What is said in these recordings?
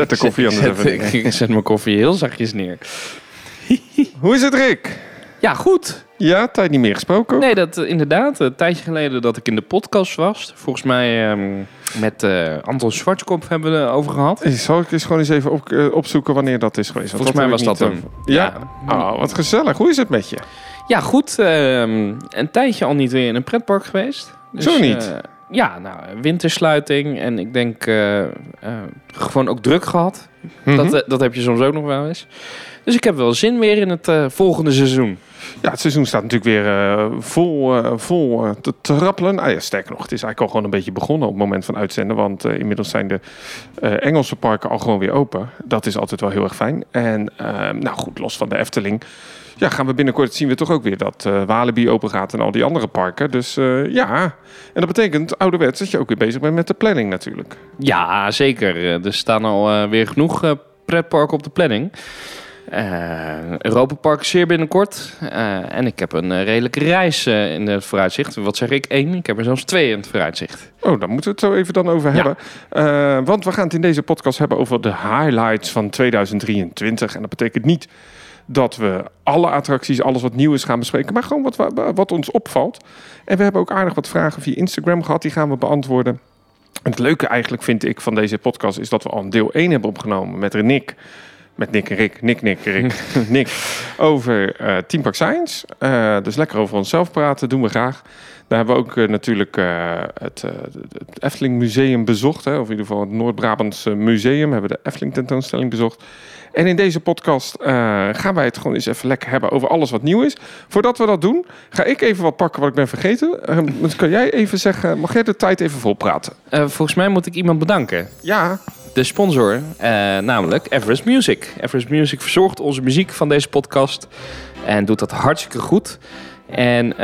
Ja, zet de koffie anders zet, even neer. ik zet mijn koffie heel zachtjes neer. Hoe is het, Rick? Ja, goed. Ja, tijd niet meer gesproken. ook? Nee, dat eh, inderdaad. Een tijdje geleden dat ik in de podcast was. Volgens mij ehm, met eh, Anton Schwarzkopf hebben we het over gehad. Eh, Zal ik eens gewoon eens even op, eh, opzoeken wanneer dat is geweest? Volgens mij was dat hem. niet, eh, Ja? Oh, wat gezellig. Hoe is het met je? Ja, goed. ehm, een tijdje al niet weer in een pretpark geweest. Dus, Zo niet? Ja, nou, wintersluiting. En ik denk eh, eh, gewoon ook druk gehad. Mhm. dat, eh, dat heb je soms ook nog wel eens. Dus ik heb wel zin weer in het volgende seizoen. Ja, het seizoen staat natuurlijk weer vol, vol te trappelen. Ah, ja, sterker nog, het is eigenlijk al gewoon een beetje begonnen op het moment van uitzenden. Want inmiddels zijn de Engelse parken al gewoon weer open. Dat is altijd wel heel erg fijn. En nou goed, los van de Efteling. Ja, gaan we binnenkort zien we toch ook weer dat eh Walibi open gaat en al die andere parken. Dus eh, ja, en dat betekent ouderwets dat je ook weer bezig bent met de planning natuurlijk. Ja, zeker. Eh, Er staan al weer genoeg pretparken op de planning. Europa Park zeer binnenkort. En ik heb een redelijke reis in het vooruitzicht. Wat zeg ik? Eén. Ik heb er zelfs twee in het vooruitzicht. Oh, daar moeten we het zo even dan over hebben. Want we gaan het in deze podcast hebben over de highlights van 2023. En dat betekent niet dat we alle attracties, alles wat nieuw is gaan bespreken. Maar gewoon wat, wa- wat ons opvalt. En we hebben ook aardig wat vragen via Instagram gehad. Die gaan we beantwoorden. En het leuke eigenlijk vind ik van deze podcast is dat we al een deel 1 hebben opgenomen met Nick. Met Nick en Rick. Nick, Nick, Rick. Nick. Over eh Team Park Science. Eh, dus lekker over onszelf praten. Doen we graag. Daar hebben we ook eh, natuurlijk het, het Efteling Museum bezocht. Hè, of in ieder geval het Noord-Brabants Museum. We hebben de Efteling tentoonstelling bezocht. En in deze podcast eh, gaan wij het gewoon eens even lekker hebben over alles wat nieuw is. Voordat we dat doen, ga ik even wat pakken wat ik ben vergeten. Dus kan jij even zeggen, mag jij de tijd even volpraten? Eh, volgens mij moet ik iemand bedanken. Ja, De sponsor, eh, namelijk Everest Music. Everest Music verzorgt onze muziek van deze podcast. En doet dat hartstikke goed. En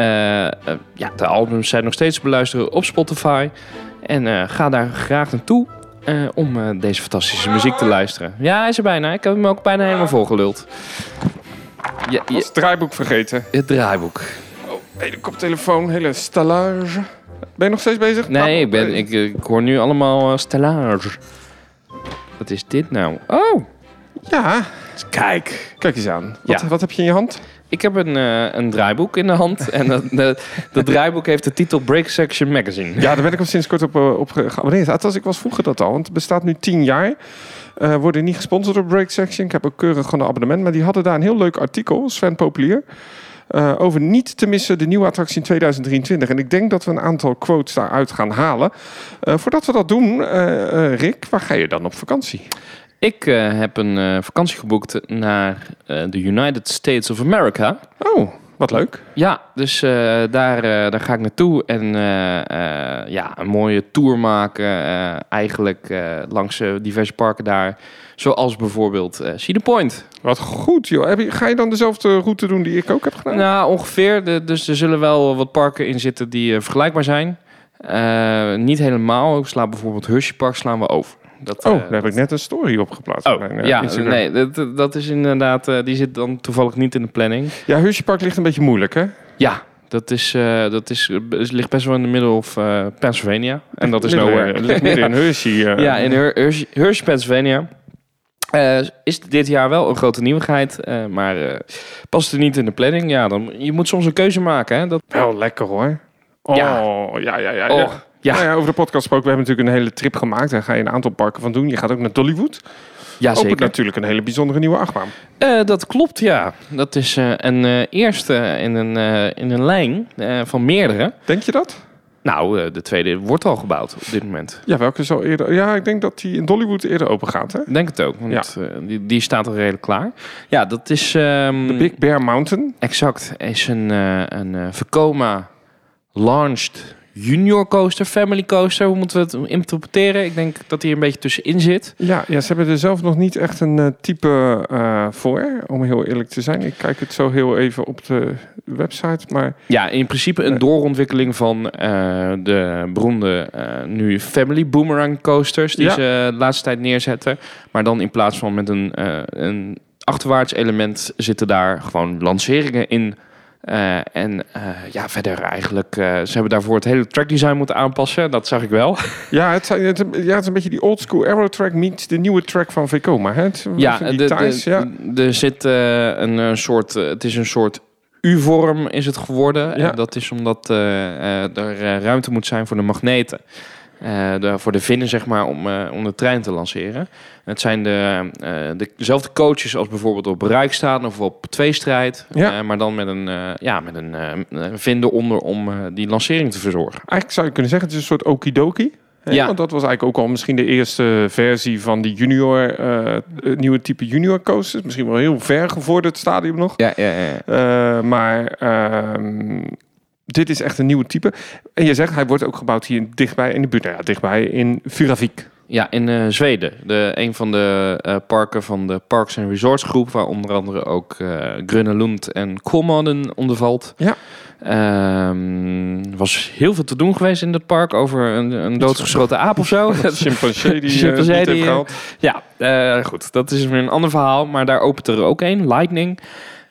ja, de albums zijn nog steeds te beluisteren op Spotify. En ga daar graag naartoe eh, om eh, deze fantastische muziek te luisteren. Ja, hij is er bijna. Ik heb hem ook bijna helemaal volgeluld. Ja, het draaiboek vergeten. het draaiboek. Oh, hele koptelefoon, hele stellage. Ben je nog steeds bezig? Nee, Ah, ik, ben, ik, eh, ik hoor nu allemaal uh, stellage. Wat is dit nou? Oh, Ja, kijk. kijk eens aan. Wat, Ja. wat heb je in je hand? Ik heb een, eh, een draaiboek in de hand. en dat, dat, dat draaiboek heeft de titel Break Section Magazine. Ja, daar ben ik al sinds kort op, eh, op ge- geabonneerd. Althans, ik was vroeger dat al, want het bestaat nu tien jaar. Eh worden niet gesponsord door Break Section. Ik heb ook keurig gewoon een abonnement. Maar die hadden daar een heel leuk artikel, Sven Populier. over niet te missen de nieuwe attractie in 2023. En ik denk dat we een aantal quotes daaruit gaan halen. Voordat we dat doen, Rick, waar ga je dan op vakantie? Ik eh, heb een eh, vakantie geboekt naar eh, de United States of America. Oh, wat leuk. Ja, dus daar, daar ga ik naartoe en ja, een mooie tour maken. eigenlijk langs diverse parken daar. Zoals bijvoorbeeld eh Cedar Point. Wat goed, joh. Heb je, ga je dan dezelfde route doen die ik ook heb gedaan? Nou, ongeveer. De, dus er zullen wel wat parken in zitten die vergelijkbaar zijn. Niet helemaal. Ik sla bijvoorbeeld Hershey Park slaan we over. Dat, oh, eh, daar heb ik net een story op geplaatst. Oh, mijn, eh, ja, Instagram. nee, dat, dat is inderdaad, eh, die zit dan toevallig niet in de planning. Ja, Hershey Park ligt een beetje moeilijk, hè? Ja, dat, is, dat is, ligt best wel in de middle of Pennsylvania. En dat is Midden- nowhere. ligt midden in Hershey. ja, in Her- Hershey, Hershey, Pennsylvania. Is dit jaar wel een grote nieuwigheid, maar past er niet in de planning. Ja, dan, je moet soms een keuze maken. Hè? Dat, Wel lekker hoor. Oh, Ja. ja, ja, ja. ja. oh, ja. ja, over de podcast gesproken. We hebben natuurlijk een hele trip gemaakt. Daar ga je een aantal parken van doen. Je gaat ook naar Dollywood. ja Opent zeker. natuurlijk een hele bijzondere nieuwe achtbaan. Eh, dat klopt, ja. Dat is eh, een eh, eerste in een, in een lijn van meerdere. Denk je dat? Nou, de tweede wordt al gebouwd op dit moment. Ja, welke zal eerder... Ja, ik denk dat die in Dollywood eerder open gaat, hè? Denk het ook, want eh, die, die staat al redelijk klaar. Ja, dat is... ehm, De Big Bear Mountain. Exact. Is een, een Vekoma launched junior coaster, family coaster. Hoe moeten we het interpreteren? Ik denk dat hij een beetje tussenin zit. Ja, ja, ze hebben er zelf nog niet echt een eh, type eh, voor, om heel eerlijk te zijn. Ik kijk het zo heel even op de website, maar... Ja, in principe een doorontwikkeling van eh, de beroemde eh, nu family boomerang coasters die Ja. ze de laatste tijd neerzetten. Maar dan in plaats van met een, eh, een achterwaarts element zitten daar gewoon lanceringen in Eh, en eh, ja, verder eigenlijk, eh, ze hebben daarvoor het hele trackdesign moeten aanpassen. Dat zag ik wel. Ja, het, het, ja, het is een beetje die old school Aero track meets de nieuwe track van Vekoma. Hè? Het, Ja, de, de- ja. er zit een, soort, het is een soort U-vorm is het geworden. Ja. En dat is omdat er ruimte moet zijn voor de magneten. Eh, de, voor de vinnen, zeg maar, om, eh, om de trein te lanceren. Het zijn de, eh, de- dezelfde coaches als bijvoorbeeld op Rijkstaan of op tweestrijd. Ja. Maar dan met een, ja, met een eh, een vin eronder om die lancering te verzorgen. Eigenlijk zou je kunnen zeggen, het is een soort okidoki. hè? Ja. Want dat was eigenlijk ook al misschien de eerste versie van die junior, het nieuwe type junior coasters. Misschien wel heel ver gevorderd stadium nog. Ja, ja, ja. Maar ehm, dit is echt een nieuwe type. En je zegt, hij wordt ook gebouwd hier dichtbij in de buurt. Nou ja, dichtbij in Furavik. Ja, in eh, Zweden. De, een van de eh, parken van de Parks and Resorts groep, waar onder andere ook Grunelund en Kolmården onder valt. Ja. Ehm, was heel veel te doen geweest in dat park over een, een doodgeschoten aap of zo. Dat chimpansee die, Chimpansee niet die, heeft eh, gehaald. ja, goed. Dat is weer een ander verhaal, maar daar opent er ook een, Lightning.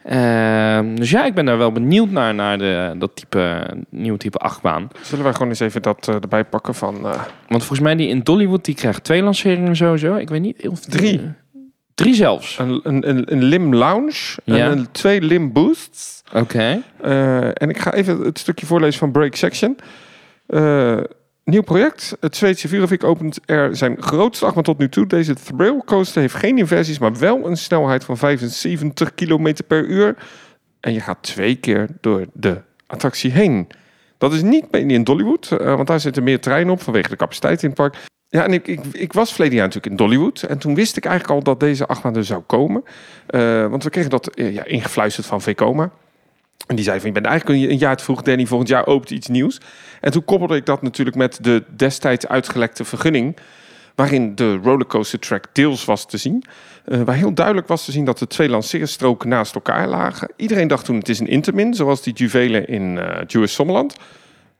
Ehm, dus ja, ik ben daar wel benieuwd naar, naar de, dat type, nieuwe type achtbaan. Zullen wij gewoon eens even dat eh, erbij pakken van... eh, Want volgens mij die in Dollywood, die krijgt twee lanceringen sowieso. Ik weet niet of Drie. Drie zelfs. een, een, een, een lim lounge en een, twee lim boosts. Oké. Eh, en ik ga even het stukje voorlezen van Break Section. Nieuw project. Het Zweedse Vuravik opent er zijn grootste achtbaan tot nu toe. Deze thrill coaster heeft geen inversies, maar wel een snelheid van 75 km per uur. En je gaat twee keer door de attractie heen. Dat is niet in Dollywood, eh, want daar zitten meer treinen op vanwege de capaciteit in het park. Ja, en ik, ik, ik was verleden jaar natuurlijk in Dollywood. En toen wist ik eigenlijk al dat deze achtbaan er zou komen. Eh, want we kregen dat eh, ja, ingefluisterd van Vekoma. En die zei van, je bent eigenlijk een- jaar te vroeg, Danny. Volgend jaar opent iets nieuws. En toen koppelde ik dat natuurlijk met de destijds uitgelekte vergunning... waarin de rollercoaster track deels was te zien. Eh, waar heel duidelijk was te zien dat de twee lanceerstroken naast elkaar lagen. Iedereen dacht toen, het is een intermin, zoals die Juvelen in eh Jewish Sommerland.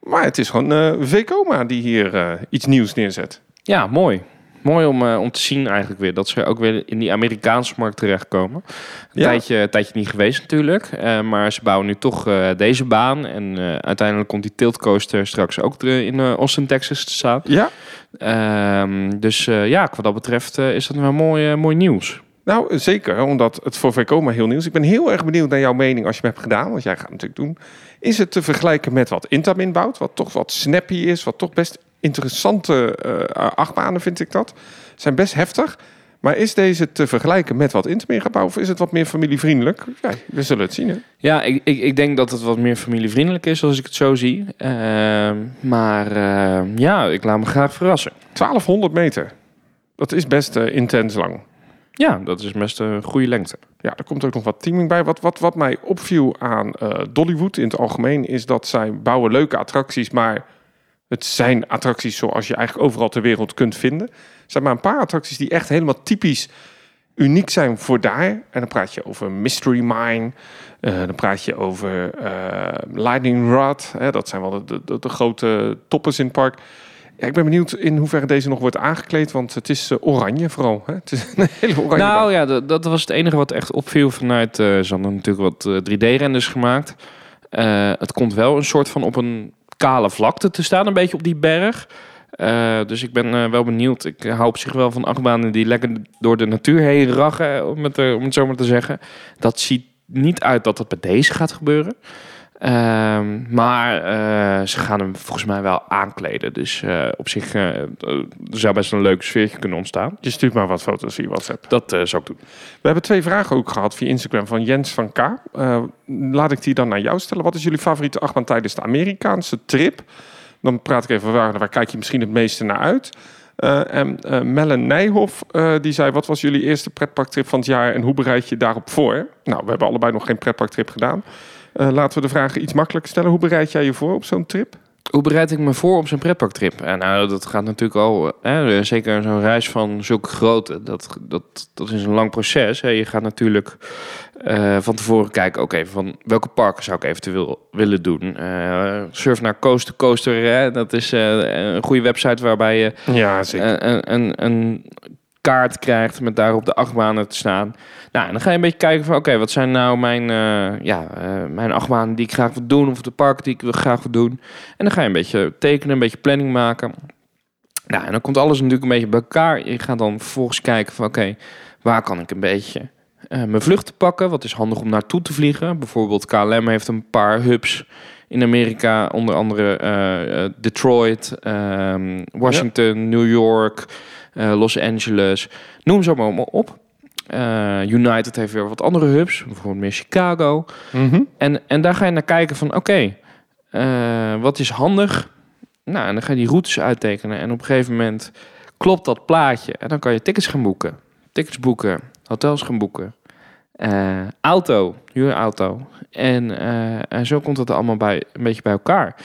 Maar het is gewoon eh Vekoma die hier iets nieuws neerzet. Ja, mooi. Mooi om, eh, om te zien eigenlijk weer dat ze ook weer in die Amerikaanse markt terechtkomen. Een Ja. tijdje, een tijdje niet geweest natuurlijk. eh, maar ze bouwen nu toch eh, deze baan. En uiteindelijk komt die tiltcoaster straks ook in Austin, Texas te staan. Ja, Ehm, dus ja, wat dat betreft is dat wel mooi, mooi nieuws. Nou, zeker, omdat het voor Vekoma heel nieuw is. Ik ben heel erg benieuwd naar jouw mening als je hem hebt gedaan, want jij gaat het natuurlijk doen. Is het te vergelijken met wat Intamin bouwt, wat toch wat snappy is, wat toch best interessante eh achtbanen vind ik dat. Zijn best heftig. Maar is deze te vergelijken met wat Intamin gaat bouwen of is het wat meer familievriendelijk? Ja, we zullen het zien. Hè? Ja, ik, ik, ik denk dat het wat meer familievriendelijk is als ik het zo zie. Ehm, maar eh, ja, ik laat me graag verrassen. 1200 meter. Dat is best eh, intens lang. Ja, dat is best een goede lengte. Ja, er komt ook nog wat teaming bij. Wat, wat, wat mij opviel aan eh, Dollywood in het algemeen is dat zij bouwen leuke attracties, maar het zijn attracties zoals je eigenlijk overal ter wereld kunt vinden. Er zijn maar een paar attracties die echt helemaal typisch uniek zijn voor daar. En dan praat je over Mystery Mine, eh, dan praat je over eh, Lightning Rod. Hè, dat zijn wel de, de, de grote toppers in het park. Ja, ik ben benieuwd in hoeverre deze nog wordt aangekleed, want het is eh, oranje vooral. Hè? Het is een hele oranje baan. Nou ja, dat, dat was het enige wat echt opviel vanuit... ze hadden natuurlijk wat eh, 3D-renders gemaakt. Het komt wel een soort van op een kale vlakte te staan, een beetje op die berg. Eh, dus ik ben eh, wel benieuwd. Ik hou op zich wel van achtbanen die lekker door de natuur heen raggen, om het, eh, om het zo maar te zeggen. Dat ziet niet uit dat dat bij deze gaat gebeuren. Ehm, maar eh, ze gaan hem volgens mij wel aankleden. Dus eh, op zich er zou best een leuk sfeertje kunnen ontstaan. Je stuurt maar wat foto's via WhatsApp. Dat zou ik doen. We hebben twee vragen ook gehad via Instagram van Jens van K. Laat ik die dan naar jou stellen. Wat is jullie favoriete achtbaan tijdens de Amerikaanse trip? Dan praat ik even waar, waar kijk je misschien het meeste naar uit? En Mellen Nijhoff die zei: Wat was jullie eerste pretparktrip van het jaar en hoe bereid je daarop voor? Nou, we hebben allebei nog geen pretparktrip gedaan. Eh, laten we de vragen iets makkelijker stellen. Hoe bereid jij je voor op zo'n trip? Hoe bereid ik me voor op zo'n pretparktrip? En nou, dat gaat natuurlijk al, hè, zeker zo'n reis van zulke grootte, dat, dat, dat is een lang proces. Hè. Je gaat natuurlijk eh, van tevoren kijken, oké, van welke parken zou ik eventueel willen doen? Eh, surf naar Coast to Coaster, hè. dat is eh, een goede website waarbij je Ja, zeker. een, een, een kaart krijgt met daarop de achtbanen te staan. Nou, en dan ga je een beetje kijken van, oké, wat zijn nou mijn, eh, ja, eh, mijn achtbanen die ik graag wil doen, of de parken die ik wil- graag wil doen. En dan ga je een beetje tekenen, een beetje planning maken. Nou, en dan komt alles natuurlijk een beetje bij elkaar. Je gaat dan vervolgens kijken van, oké, waar kan ik een beetje eh, mijn vluchten pakken? Wat is handig om naartoe te vliegen? Bijvoorbeeld KLM heeft een paar hubs in Amerika, onder andere Detroit, ehm, Washington, New York, Los Angeles. Noem ze maar op. Eh, United heeft weer wat andere hubs, bijvoorbeeld meer Chicago. Mhm. En, en daar ga je naar kijken van, oké, eh, wat is handig? Nou, en dan ga je die routes uittekenen. En op een gegeven moment klopt dat plaatje. En dan kan je tickets gaan boeken. Tickets boeken, hotels gaan boeken. eh, auto, huurauto. En, eh, en zo komt het allemaal bij, een beetje bij elkaar.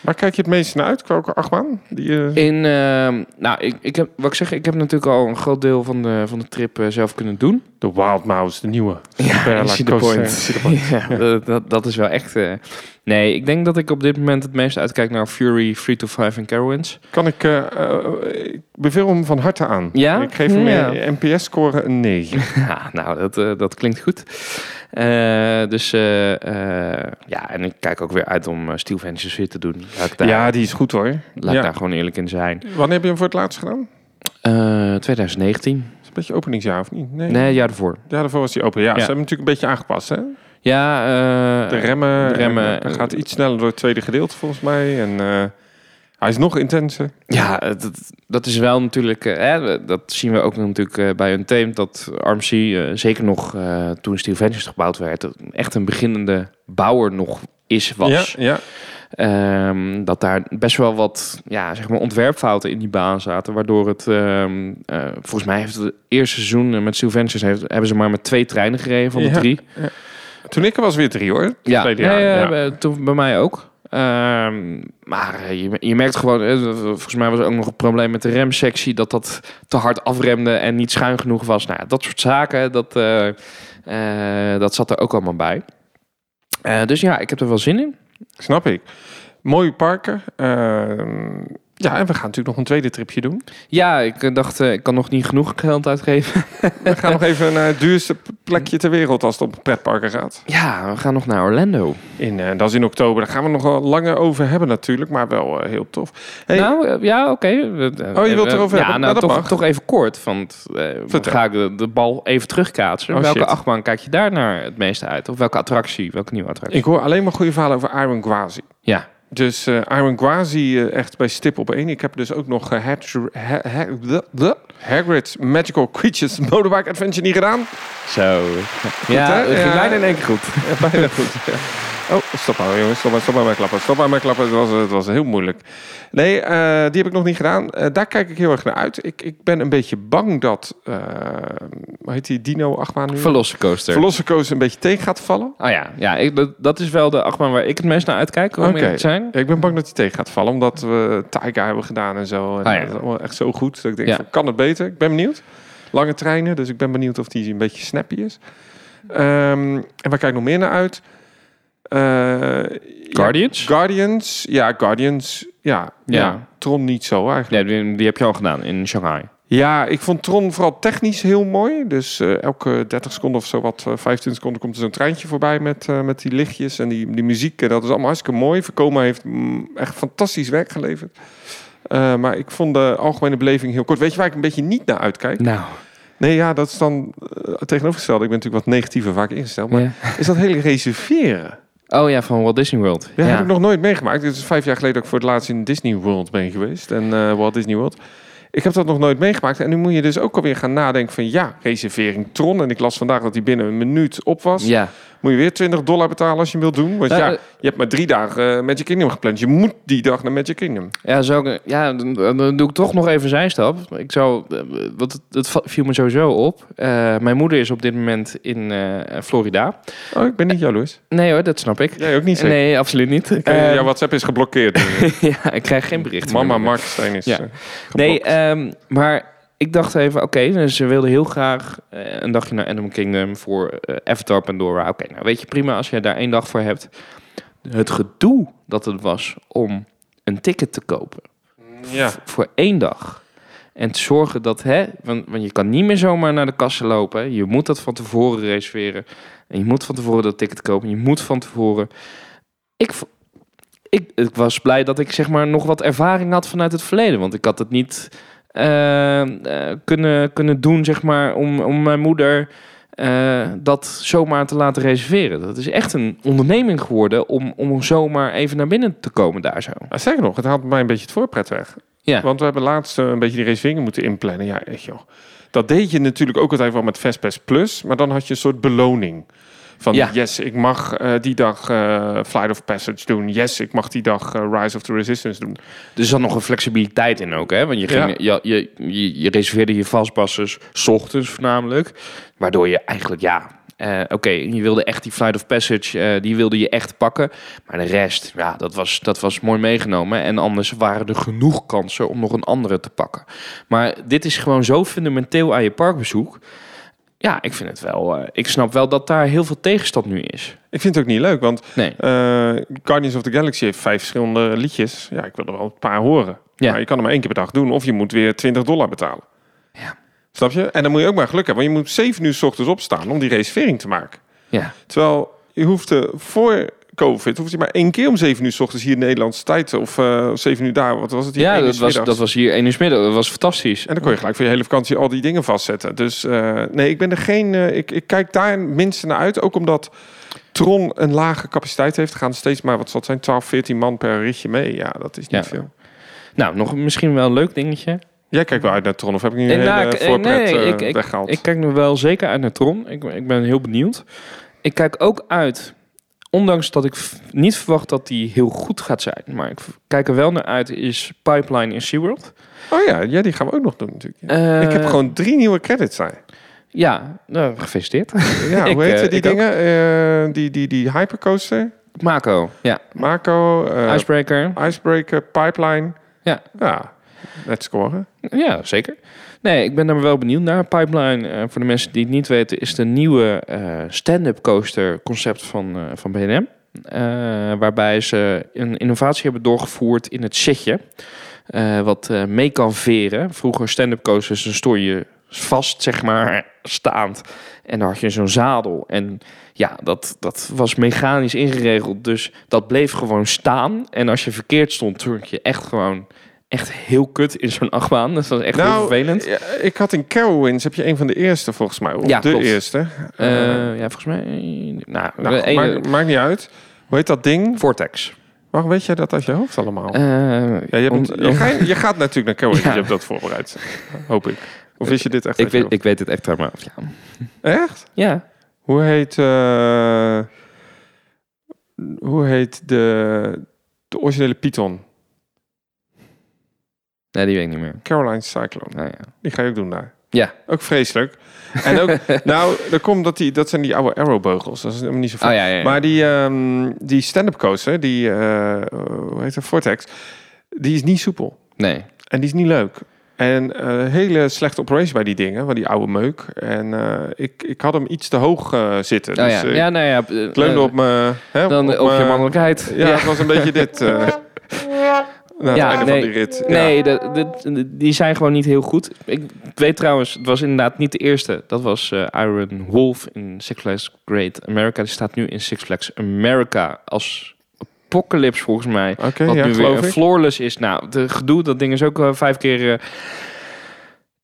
Waar kijk je het meest naar uit? Welke achtbaan? Die, eh, In, ehm, nou, ik, ik heb, wat ik zeg, ik heb natuurlijk al een groot deel van de, van de trip eh, zelf kunnen doen. De Wild Mouse, de nieuwe. Ja, the point. I see the point. Ja, dat, dat, dat is wel echt... eh, nee, ik denk dat ik op dit moment het meest uitkijk naar Fury 3 to 5 en Carowinds. Kan ik, ik beveel hem van harte aan. Ja? Ik geef hem Ja. een NPS-score een 9. Ja, nou, dat, dat klinkt goed. Eh, dus eh, eh, ja, en ik kijk ook weer uit om Steel Ventures weer te doen. Daar, Ja, die is goed hoor. laat ja. daar gewoon eerlijk in zijn. Wanneer heb je hem voor het laatst gedaan? Eh 2019. is een beetje openingsjaar of niet? Nee. Nee, jaar ervoor. Ja, daarvoor was hij open. Ja, Ja. ze hebben natuurlijk een beetje aangepast. Hè? Ja, De remmen. de remmen. en, gaat iets sneller door het tweede gedeelte volgens mij. En hij is nog intenser. Ja, dat, dat is wel natuurlijk. eh, hè, dat zien we ook natuurlijk eh, bij Untamed. Dat RMC, eh, zeker nog toen Steel Ventures gebouwd werd, echt een beginnende bouwer nog is, was. Ja, ja. Ehm, dat daar best wel wat ja, zeg maar ontwerpfouten in die baan zaten. Waardoor het, ehm, eh, volgens mij heeft het eerste seizoen met Steel Ventures heeft, hebben ze maar met twee treinen gereden van de Ja. drie. Toen ik er was weer drie hoor. Ja, nee, ja. toen bij mij ook. Ehm, maar eh, je, je merkt gewoon, eh, volgens mij was er ook nog een probleem met de remsectie, dat dat te hard afremde en niet schuin genoeg was. Nou, dat soort zaken, dat, eh, dat zat er ook allemaal bij. Dus ja, ik heb er wel zin in. Snap ik. Mooie parken. Ja, en we gaan natuurlijk nog een tweede tripje doen. Ja, ik eh, dacht, eh, ik kan nog niet genoeg geld uitgeven. We gaan nog even naar het duurste plekje ter wereld als het om pretparken gaat. Ja, we gaan nog naar Orlando. In, eh, dat is in oktober. Daar gaan we nog wel langer over hebben natuurlijk, maar wel heel tof. Hey, Nou, ja, oké. Oh, je wilt erover ja, hebben? Nou, Nou, toch, toch even kort, want ga ik de, de bal even terugkaatsen. Oh, welke shit. achtbaan kijk je daar naar het meeste uit? Of welke attractie? Welke nieuwe attractie? ik hoor alleen maar goede verhalen over Iron Gwazi. Ja. Dus eh Iron Gwazi eh, echt bij stip op één. Ik heb dus ook nog eh, Hag- Ha- Ha- de- de- Hagrid's Magical Creatures Motorbike Adventure niet gedaan. Zo. ja, hè? het ging bijna in één keer goed. Ja, bijna goed. Ja. Oh, stop maar jongens. Stop maar, stop maar met klappen. Stop maar met klappen. Het was, het was heel moeilijk. Nee, eh, die heb ik nog niet gedaan. Eh, daar kijk ik heel erg naar uit. Ik, ik ben een beetje bang dat... eh hoe heet die dino-achtbaan nu? Velocicoaster. Velocicoaster een beetje tegen gaat vallen. oh ja, ja ik, dat, dat is wel de achtbaan waar ik het meest naar uitkijk. Om te zijn. Ik ben bang dat hij tegen gaat vallen, omdat we Taiga hebben gedaan en zo. En Ah, ja. Dat is allemaal echt zo goed. Dat ik denk, Ja. van, kan het beter? Ik ben benieuwd. Lange treinen, dus ik ben benieuwd of die een beetje snappy is. Ehm, en waar kijk ik nog meer naar uit? Eh, ja, Guardians? Guardians, ja, Guardians, ja, ja. Ja. Tron niet zo eigenlijk. Ja, die, die heb je al gedaan in Shanghai. Ja, ik vond Tron vooral technisch heel mooi. Dus eh, elke 30 seconden of zo, wat eh, 25 seconden, komt er zo'n treintje voorbij met, eh, met die lichtjes en die, die muziek. En dat is allemaal hartstikke mooi. Vekoma heeft mm, echt fantastisch werk geleverd. Eh, maar ik vond de algemene beleving heel kort. Weet je waar ik een beetje niet naar uitkijk? Nou. Nee, ja, dat is dan eh, tegenovergesteld. Ik ben natuurlijk wat negatiever vaak ingesteld. Maar Ja. is dat hele reserveren? Oh ja, van Walt Disney World. Ja, heb ik nog nooit meegemaakt. Het is vijf jaar geleden dat ik voor het laatst in Disney World ben geweest. En eh Walt Disney World. Ik heb dat nog nooit meegemaakt. En nu moet je dus ook alweer gaan nadenken van... ja, reservering Tron. En ik las vandaag dat die binnen een minuut op was. Ja. Moet je weer 20 dollar betalen als je hem wilt doen. Want Eh, ja, eh. je hebt maar drie dagen eh, Magic Kingdom gepland. Je moet die dag naar Magic Kingdom. Ja, zou ja dan, dan doe ik toch nog even zijn stap. Ik zou, wat het, viel me sowieso op. Mijn moeder is op dit moment in Florida. Oh, ik ben niet jaloers. Nee hoor, dat snap ik. Jij ook niet zeker? Nee, absoluut niet. Eh, jouw WhatsApp is geblokkeerd. ja, ik krijg geen bericht. Mama. Markstein is Ja. Nee, ehm, maar ik dacht even, oké, dus ze wilde heel graag eh, een dagje naar Animal Kingdom voor eh, Avatar Pandora. Oké, nou weet je prima als je daar één dag voor hebt. Het gedoe dat het was om een ticket te kopen ja. voor één dag. En te zorgen dat, hè, want, want je kan niet meer zomaar naar de kassen lopen. Je moet dat van tevoren reserveren. En je moet van tevoren dat ticket kopen. Je moet van tevoren. Ik, ik, ik was blij dat ik zeg maar nog wat ervaring had vanuit het verleden. Want ik had het niet eh, eh, kunnen, kunnen doen, zeg maar, om, om mijn moeder eh, dat zomaar te laten reserveren. Dat is echt een onderneming geworden om, om zomaar even naar binnen te komen daar zo. Ah, Zeker nog, het haalt mij een beetje het voorpret weg. Ja. Want we hebben laatst een beetje die reserveringen moeten inplannen. Ja, echt joh. Dat deed je natuurlijk ook altijd wel met Vespes Plus. Maar dan had je een soort beloning. Van Ja. yes, ik mag eh, die dag eh, Flight of Passage doen. Yes, ik mag die dag eh, Rise of the Resistance doen. Er zat nog een flexibiliteit in ook, hè? Want je, ging, je, je, je, je reserveerde je vastpassers 's ochtends voornamelijk. Waardoor je eigenlijk, ja... Oké, je wilde echt die Flight of Passage, die wilde je echt pakken. Maar de rest, ja, dat was, dat was mooi meegenomen. En anders waren er genoeg kansen om nog een andere te pakken. Maar dit is gewoon zo fundamenteel aan je parkbezoek. Ja, ik vind het wel... eh, ik snap wel dat daar heel veel tegenstand nu is. Ik vind het ook niet leuk, want Nee. eh, Guardians of the Galaxy heeft vijf verschillende liedjes. Ja, ik wil er wel een paar horen. Ja. Maar je kan hem maar één keer per dag doen. Of je moet weer 20 dollar betalen. Ja. Snap je? En dan moet je ook maar geluk hebben. Want je moet 7 uur s ochtends opstaan om die reservering te maken. Ja. Terwijl je hoefde voor COVID, hoefde je maar één keer om 7 uur s ochtends hier in Nederlandse tijd. Of eh 7 uur daar, wat was het hier? Ja, dat was, dat was hier één uur 's middag. Dat was fantastisch. En dan kon je gelijk voor je hele vakantie al die dingen vastzetten. Dus eh, nee, ik ben er geen. eh, ik, ik kijk daar minstens naar uit. Ook omdat Tron een lage capaciteit heeft. Gaan steeds maar, wat zal het zijn, 12, 14 man per ritje mee. Ja, dat is niet Ja. veel. Nou, nog misschien wel een leuk dingetje. Jij kijkt wel uit naar Tron, of heb ik nu een nou, hele ik- eh, voorpret nee, ik- ik-? Ik kijk nu wel zeker uit naar Tron. Ik, ik ben heel benieuwd. Ik kijk ook uit, ondanks dat ik niet verwacht dat die heel goed gaat zijn. Maar ik kijk er wel naar uit, is Pipeline in SeaWorld. oh ja, ja, die gaan we ook nog doen natuurlijk. Eh, ik heb gewoon drie nieuwe credits zijn. Ja, nou, gefeliciteerd. Ja, hoe heet eh, die dingen? Eh, die, die, die hypercoaster? Mako, ja. Marco, eh, Icebreaker. Icebreaker, Pipeline. Ja. Ja, net scoren. Ja, zeker. Nee, ik ben daar wel benieuwd naar. Pipeline, eh, voor de mensen die het niet weten, is de nieuwe eh, stand-up coaster concept van, eh, van. Eh, waarbij ze een innovatie hebben doorgevoerd in het eh, wat mee kan veren. Vroeger stand-up coasters, dan stond je vast, zeg maar, staand. En dan had je zo'n zadel. En ja, dat, dat was mechanisch ingeregeld. Dus dat bleef gewoon staan. En als je verkeerd stond, turn je echt gewoon echt heel kut in zo'n achtbaan. Dat was echt heel vervelend. ja, ik had in Carowinds, heb je een van de eerste volgens mij. Of Ja, de klopt. eerste. Eh, ja, volgens mij... Nou, nou, ene- maakt, maakt niet uit. Hoe heet dat ding? Vortex. Waarom weet jij dat uit je hoofd allemaal? Eh, ja, je, hebt, je, ga- je gaat natuurlijk naar Carowinds, Ja. je hebt dat voorbereid. Hoop ik. Of is je dit echt ik, weet, ik weet het echt uit mijn hoofd, ja. hoofd? Echt? Ja. Hoe heet... eh, hoe heet de, de originele Python? Nee, die weet ik niet meer. Caroline Cyclone. Nou ja. Die ga je ook doen daar. Ja. Ook vreselijk. En ook, nou, er komt dat die, dat zijn die oude arrowbeugels. Dat is helemaal niet zo Oh ja, ja, ja. Maar die, ehm, die stand-up coaster, die, eh, hoe heet dat, Vortex, die is niet soepel. Nee. En die is niet leuk. En eh, hele slechte operation bij die dingen, van die oude meuk. En eh, ik, ik had hem iets te hoog zitten. Oh dus ja. ja, nou ja. ik leunde op mijn... Dan op, je mijn- mannelijkheid. Ja, het was een beetje dit. eh na het Ja, einde nee, van die rit. Ja. Nee, de, de- de- die zijn gewoon niet heel goed. Ik weet trouwens, het was inderdaad niet de eerste. Dat was eh, Iron Wolf in Six Flags Great America. Die staat nu in Six Flags America als Apocalypse volgens mij. Wat ja, nu weer ik. flawless is. Nou, de gedoe, dat ding is ook wel vijf keer... eh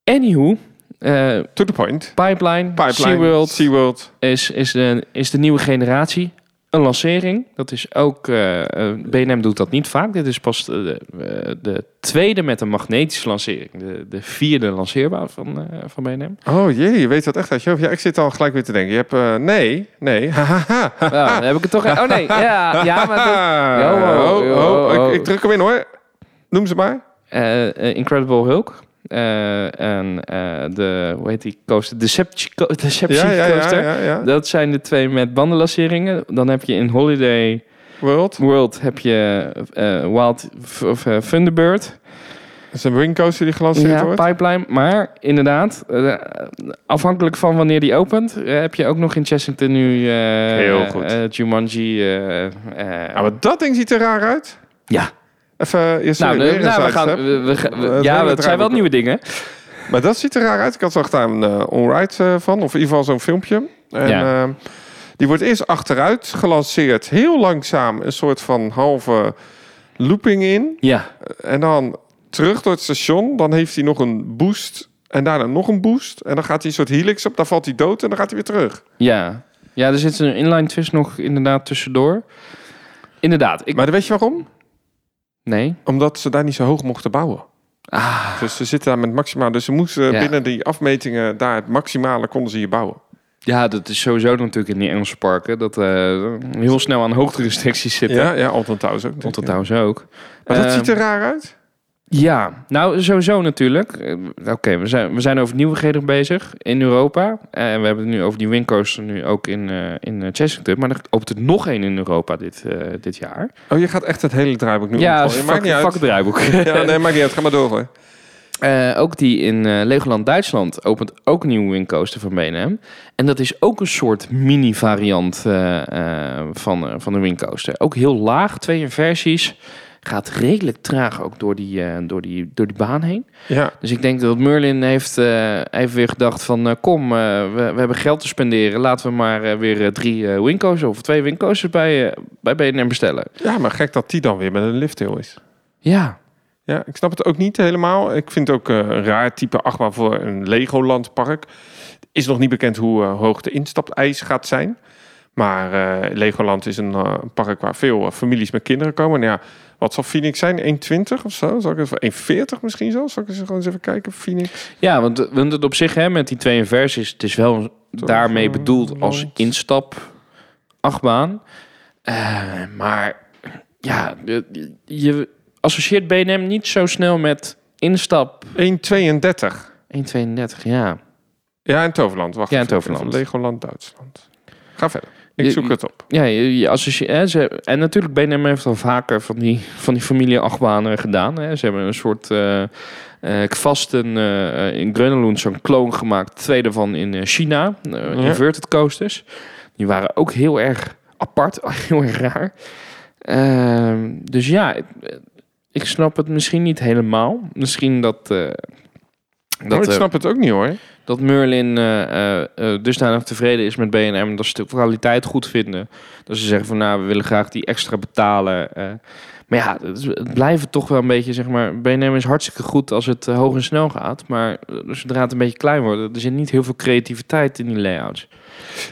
Anywho, eh, To the point. Pipeline, Pipeline, SeaWorld SeaWorld. is, is, de, is de nieuwe generatie. Een lancering. Dat is ook... eh, eh, B&M doet dat niet vaak. Dit is pas de, de, de tweede met een magnetische lancering. De, de vierde lanceerbaar van, eh, van B&M. Oh jee, je weet dat echt uit je hoofd. Ja, ik zit al gelijk weer te denken. Je hebt... eh, nee, nee. Ja, dan heb ik het toch... Oh nee, ja, ja maar... Oh, Yo, oh, yo, oh, oh. Ik, ik druk hem in hoor. Noem ze maar. Eh, eh, Incredible Hulk. Eh, en eh, de... Hoe heet die coaster? Deception, Deception Ja, ja, ja, coaster. ja. Dat zijn de twee met bandenlanceringen. Dan heb je in Holiday World. World heb je eh, Wild of Thunderbird. Dat is een wingcoaster die gelanceerd Ja, wordt. pipeline. Maar inderdaad, afhankelijk van wanneer die opent, heb je ook nog in Chessington nu Heel goed. Jumanji. Ja, maar dat ding ziet er raar uit. ja. Even, nou, nou, we gaan, we, we we- Eh, het ja, het zijn wel nieuwe dingen. Maar dat ziet er raar uit. Ik had zag daar een eh onride eh, van, of in ieder geval zo'n filmpje. En, Ja. die wordt eerst achteruit gelanceerd, heel langzaam, een soort van halve looping in. Ja, En dan terug door het station. Dan heeft hij nog een boost. En daarna nog een boost. En dan gaat hij een soort helix op. Dan valt hij dood en dan gaat hij weer terug. ja. Ja, er zit een inline twist nog inderdaad tussendoor. Inderdaad. Ik, Maar weet je waarom? Nee. Omdat ze daar niet zo hoog mochten bouwen. Ah, Dus ze zitten daar met maximaal. Dus ze moesten Ja. binnen die afmetingen daar het maximale konden ze hier bouwen. ja, dat is sowieso natuurlijk in die Engelse parken. Dat eh, heel snel aan hoogterestricties zitten. Ja, ja, Alton Towers ook. Tot trouwens ook. Maar dat Eh, ziet er raar uit. Ja, nou sowieso natuurlijk. Eh, Oké, we, zijn, we zijn over nieuwigheden bezig in Europa. En we hebben het nu over die windcoaster nu ook in, eh in eh, Chessington. Maar er opent er nog één in Europa dit, eh, dit jaar. Oh, je gaat echt het hele draaiboek nu ja, vak, maakt niet uit. vakdraaiboek. Ja, nee, maakt niet uit. Ga maar door hoor. Eh, ook die in eh, Legoland Duitsland opent ook een nieuwe windcoaster van B&M. En dat is ook een soort mini-variant eh, eh, van, eh, van de windcoaster. Ook heel laag, twee inversies. Gaat redelijk traag ook door die, eh, door die, door die baan heen. Ja, Dus ik denk dat Merlin heeft, eh, heeft weer gedacht van... eh, kom, we, we hebben geld te spenderen. Laten we maar weer drie windcoasters of twee windcoasters bij, bij B&M bestellen. ja, maar gek dat die dan weer met een lifthill is. Ja, Ja, ik snap het ook niet helemaal. Ik vind het ook een raar type achtbaan voor een Legoland park. Is nog niet bekend hoe hoog de instapijs gaat zijn. Maar Legoland is een park waar veel families met kinderen komen. Nou ja, wat zal Phoenix zijn? 1,20 of zo? Zal ik even 1,40 misschien zo? Zal ik eens gewoon eens even kijken? Phoenix. ja want, want het op zich hè, met die twee inversies... het is wel daarmee bedoeld als instap achtbaan. Eh, maar ja, je associeert B&M niet zo snel met instap 1,32. 1,32. Ja, Ja, in Toverland. Wacht Ja, in. Toverland. Legoland, Duitsland. Ga verder. Ik zoek het op. Ja, je, je ze, en natuurlijk B&M heeft al vaker van die, van die familie achtbanen gedaan. Hè. Ze hebben een soort eh eh Kvasten eh, in Grönelund zo'n kloon gemaakt. Twee daarvan in China, eh, Ja. inverted coasters. Die waren ook heel erg apart, heel erg raar. Ehm, dus ja, ik, ik snap het misschien niet helemaal. Misschien dat... Dat ik snap het ook niet hoor. Dat Merlin eh eh, eh, dusdanig tevreden is met B&M dat ze de kwaliteit goed vinden. Dat ze zeggen van nou, we willen graag die extra betalen. maar ja, het, blijven toch wel een beetje, zeg maar, B&M is hartstikke goed als het hoog en snel gaat. Maar zodra het een beetje klein wordt, er zit niet heel veel creativiteit in die layouts.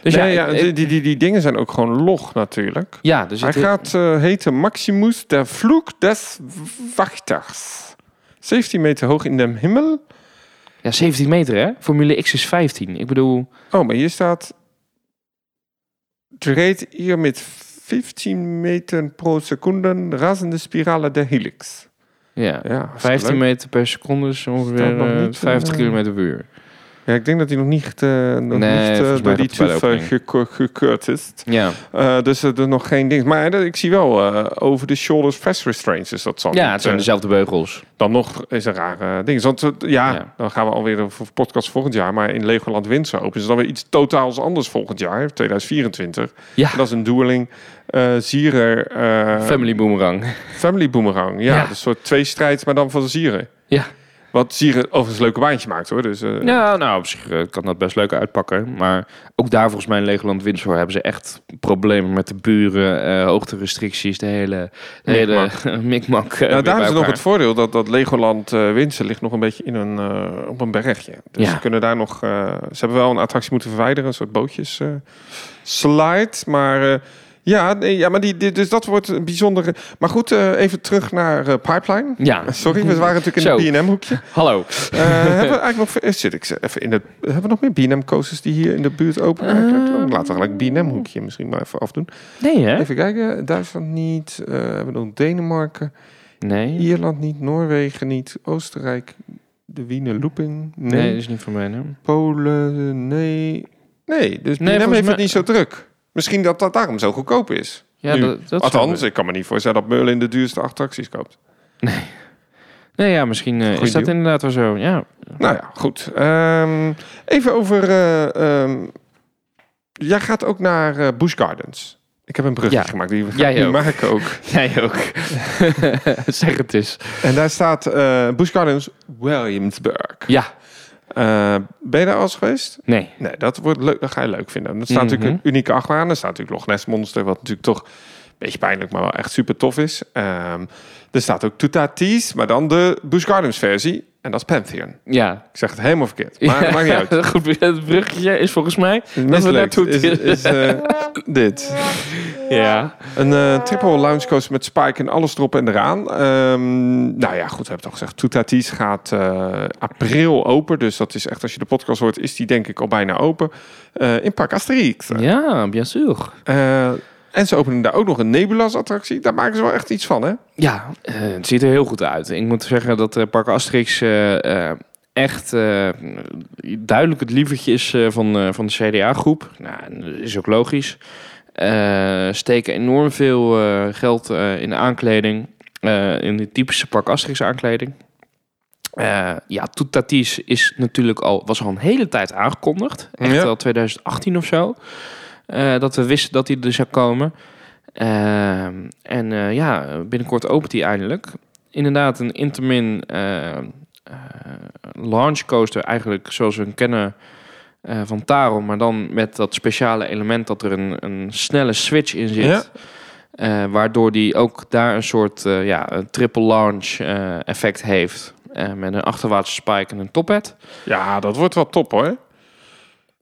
Dus nee, ja, ja, die, die, die, dingen zijn ook gewoon log natuurlijk. ja, dus Hij gaat heten Maximus der Flug des Wachters. 17 meter hoog in de hemel. Ja, 17 meter hè? Formule X is 15. Ik bedoel, Oh, maar hier staat... Dreht hier met 15 meter pro seconde razende spirale der helix. ja, Ja, hartstikke 15 leuk. meter per seconde is ongeveer Staat nog eh, niet, 50 eh, kilometer per uur. Ja, ik denk dat hij nog niet, eh, nog Nee, niet eh, door die geko- gekeurd is. Ja. Eh, dus er is nog geen ding. Maar ik zie wel over de shoulders fast restraints. Dus dat zal Ja, het zijn dezelfde beugels. dan nog is een rare ding. Want ja, Ja. dan gaan we alweer voor podcast volgend jaar. Maar in Legoland Windsor open is dan weer iets totaals anders volgend jaar, 2024. Ja. En dat is een dueling eh Zierer Family Boomerang. Family Boomerang. Ja, Ja. dus een soort twee strijd, maar dan van Zieren. Ja. Wat Zieren overigens een leuke baantje maakt hoor. Dus, eh, Ja, nou, op zich eh, kan dat best leuk uitpakken. Maar ook daar volgens mij in Legoland Windsor hebben ze echt problemen met de buren, eh hoogterestricties, de hele, de hele mikmak. Nou, daar is nog het voordeel dat, dat Legoland Windsor ligt nog een beetje in een, op een bergje. Dus Ja. ze kunnen daar nog. ze hebben wel een attractie moeten verwijderen, een soort bootjes slide. Maar ja, nee, ja, maar die, die- dus dat wordt een bijzondere. Maar goed, eh, even terug naar eh, Pipeline. Ja, Sorry, we waren natuurlijk in het B&M hoekje. hallo. Eh, hebben we eigenlijk nog zit ik even in het hebben we nog meer B&M coasters die hier in de buurt open? Ehm. Laten we gelijk B&M hoekje misschien maar even afdoen. Nee, hè? Even kijken, Duitsland niet, hebben we nog Denemarken. Nee. Ierland niet, Noorwegen niet, Oostenrijk, de Wiener Looping, nee, Nee, dat is niet van mij, hè? Polen, nee. Nee, dus volgens heeft mij- het niet zo druk. Misschien dat dat daarom zo goedkoop is. Ja, Nu. dat, dat Althans, ik kan me niet voorstellen dat Merlin de duurste attracties koopt. Nee, ja, misschien eh, Goeie is dat deal. inderdaad wel zo. Ja. Nou ja, goed. Ehm, even over... eh, ehm, jij gaat ook naar eh Busch Gardens Ik heb een brugje Ja. gemaakt, die ga Jij ik nu ook. maken ook. Jij ook. zeg het eens. En daar staat eh Busch Gardens Williamsburg. Ja. Eh, ben je daar al eens geweest? Nee. Nee, dat, wordt leuk, dat ga je leuk vinden. Er staat Mhm. natuurlijk een unieke achtbaan. Er staat natuurlijk Loch Ness Monster, wat natuurlijk toch een beetje pijnlijk, maar wel echt super tof is. Ehm, er staat ook Tutatis, maar dan de Busch Gardens versie. En dat is Pantheon. Ja. Ik zeg het helemaal verkeerd, maar het maakt niet uit. Goed, het bruggetje is volgens mij... We naartoe- is eh, dit. Ja. Een eh, triple lounge coaster met Spike en alles erop en eraan. Ehm, nou ja, goed, we hebben het al gezegd. Toutatis gaat eh, april open. Dus dat is echt, als je de podcast hoort, is die denk ik al bijna open. Eh, in Parc Asterix. Ja, bien sûr. Eh, en ze openen daar ook nog een Nebulas-attractie. Daar maken ze wel echt iets van, hè? Ja, eh, het ziet er heel goed uit. Ik moet zeggen dat Park Asterix echt eh, duidelijk het lievertje is eh, van, eh, van de CDA-groep. Nou, dat is ook logisch. Eh, steken enorm veel eh, geld eh, in de aankleding. in de typische Park Asterix aankleding. Ja, Toetatis is natuurlijk al, was al een hele tijd aangekondigd. Echt Ja. al 2018 of zo. Dat we wisten dat hij er zou komen. Ehm, en ja, binnenkort opent hij eindelijk. Inderdaad, een Intermin launch coaster, eigenlijk zoals we hem kennen eh, van Taro, maar dan met dat speciale element dat er een, een snelle switch in zit. Ja. Eh, waardoor die ook daar een soort eh, ja, een triple launch effect heeft. Met een achterwaartse spike en een tophead. Ja, dat wordt wel top, hoor.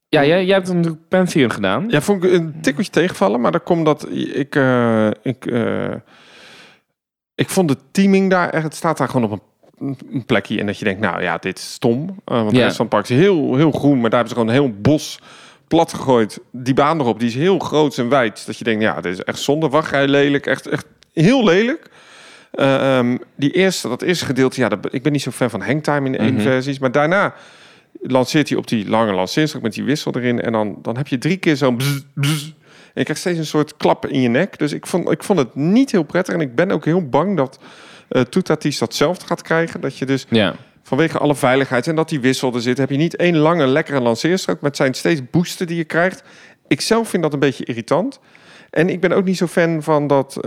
Ja, jij, jij hebt natuurlijk Pantheon gedaan. Ja, vond ik een tikkeltje tegenvallen. Maar dat komt dat ik... ik, ik vond de teaming daar echt... Het staat daar gewoon op een, een plekje. En dat je denkt, nou ja, dit is stom. Eh, want de Ja. rest van het park is heel, heel groen. Maar daar hebben ze gewoon een heel bos plat gegooid. Die baan erop, die is heel groot en wijd. Dat je denkt, ja, dit is echt zonde. Wachtrij lelijk. Echt, echt heel lelijk. Eh, ehm, die eerste, dat eerste gedeelte, ja, dat, ik ben niet zo fan van hangtime in de Mhm. versies. Maar daarna lanceert hij op die lange lanceerstok met die wissel erin. En dan, dan heb je drie keer zo'n. En je krijgt steeds een soort klap in je nek. Dus ik vond, ik vond het niet heel prettig. En ik ben ook heel bang dat eh Toetatis datzelfde gaat krijgen. Dat je dus Ja. vanwege alle veiligheid en dat die wissel er zit... heb je niet één lange, lekkere lanceerstrook. Maar het zijn steeds boosten die je krijgt. Ik zelf vind dat een beetje irritant. En ik ben ook niet zo fan van dat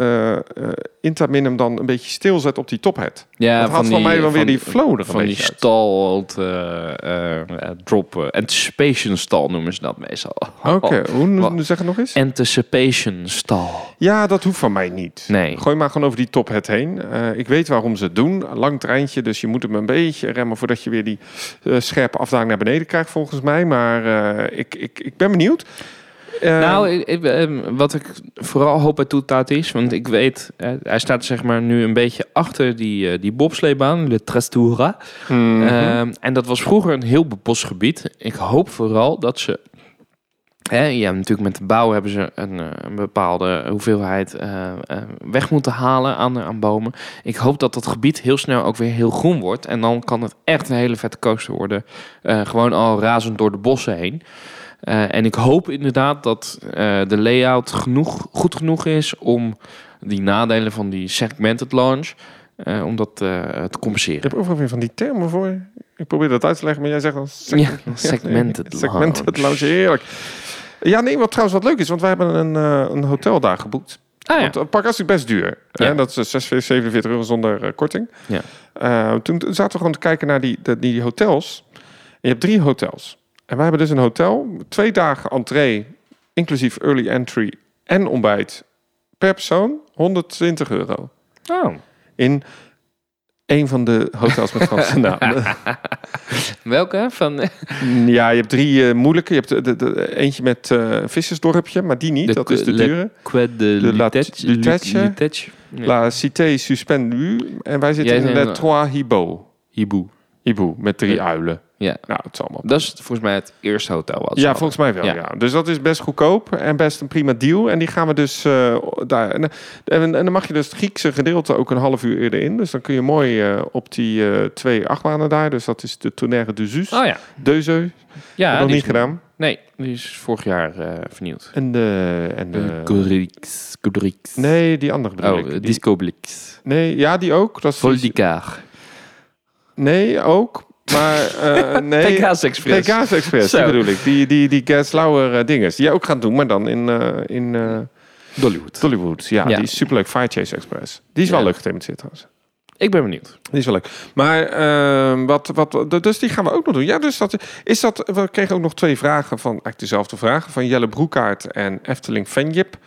Intamin dan een beetje stilzet op die tophead. Ja, dat had van mij wel weer die flow er van die stalled eh, eh, drop anticipation stall noemen ze dat meestal. Oké, hoe zeg het nog eens? Anticipation stall. Ja, dat hoeft van mij niet. Nee. Gooi maar gewoon over die tophead heen. Ik weet waarom ze het doen. Lang treintje, dus je moet hem een beetje remmen voordat je weer die scherpe afdaling naar beneden krijgt, volgens mij. Maar ik, ik, ik ben benieuwd. Eh, nou, ik, ik, ehm, wat ik vooral hoop bij Toetaat is, want ik weet, eh, hij staat zeg maar nu een beetje achter die, eh, die bobsleebaan, de Trestura. mhm. Ehm, en dat was vroeger een heel bebos gebied. Ik hoop vooral dat ze. Hè, ja, natuurlijk met de bouw hebben ze een, eh, een bepaalde hoeveelheid weg moeten halen aan, aan bomen. Ik hoop dat dat gebied heel snel ook weer heel groen wordt. En dan kan het echt een hele vette coaster worden. Gewoon al razend door de bossen heen. Eh, en ik hoop inderdaad dat eh, de layout genoeg, goed genoeg is om die nadelen van die segmented launch, eh, om dat te compenseren. Ik heb weer van die termen voor. Ik probeer dat uit te leggen, maar jij zegt dan... Ja, segmented Segmented lounge. lounge, heerlijk. Ja, nee, wat trouwens wat leuk is, want wij hebben een, een hotel daar geboekt. Ah ja. Het park is best duur. Ja. Hè? Dat is 46, 47 euro zonder korting. Ja. Toen zaten we gewoon te kijken naar die, die hotels. En je hebt drie hotels. En wij hebben dus een hotel, twee dagen entree, inclusief early entry en ontbijt per persoon, 120 euro. Oh. In een van de hotels met Franse namen. Welke? Van ja, je hebt drie eh, moeilijke. Je hebt de, de, de- eentje met eh vissersdorpje, maar die niet. De dat is de Le- dure. De Lutetje. Ja. La Cité Suspendue. En wij zitten Jij in een- Trois Hibou. Hiboe. Hibou, met drie uilen. Ja. Nou, het zal allemaal. Dat is volgens mij het eerste hotel wat Ja, hadden. volgens mij wel. Ja. Ja. Dus dat is best goedkoop en best een prima deal. En die gaan we dus eh, daar. En, en, en dan mag je dus het Griekse gedeelte ook een half uur eerder in. Dus dan kun je mooi eh, op die eh, twee achtbanen daar. Dus dat is de Tonnerre de Zeus. Oh ja. Deuzeu. Ja, nog niet gedaan. Nee, die is vorig jaar eh, vernieuwd. En de. En de Uh, nee, die andere bedoel Oh, ik. Discoblix. nee, ja, die ook. Dat is Voldicar. Nee, ook. Maar eh nee. TK's Express. TK's Express, die bedoel ik. Die, die, die eh, dinges. Die jij ook gaat doen, maar dan in... eh, in Dollywood. Dollywood, ja, Ja. die is superleuk. Fire Chase Express. Die is wel leuk gethematiseerd trouwens. Ik ben benieuwd. Die is wel leuk. Maar ehm, wat, wat, dus die gaan we ook nog doen. Ja, dus dat is dat. We kregen ook nog twee vragen van eigenlijk dezelfde vragen van Jelle Broekaart en Efteling Venjip.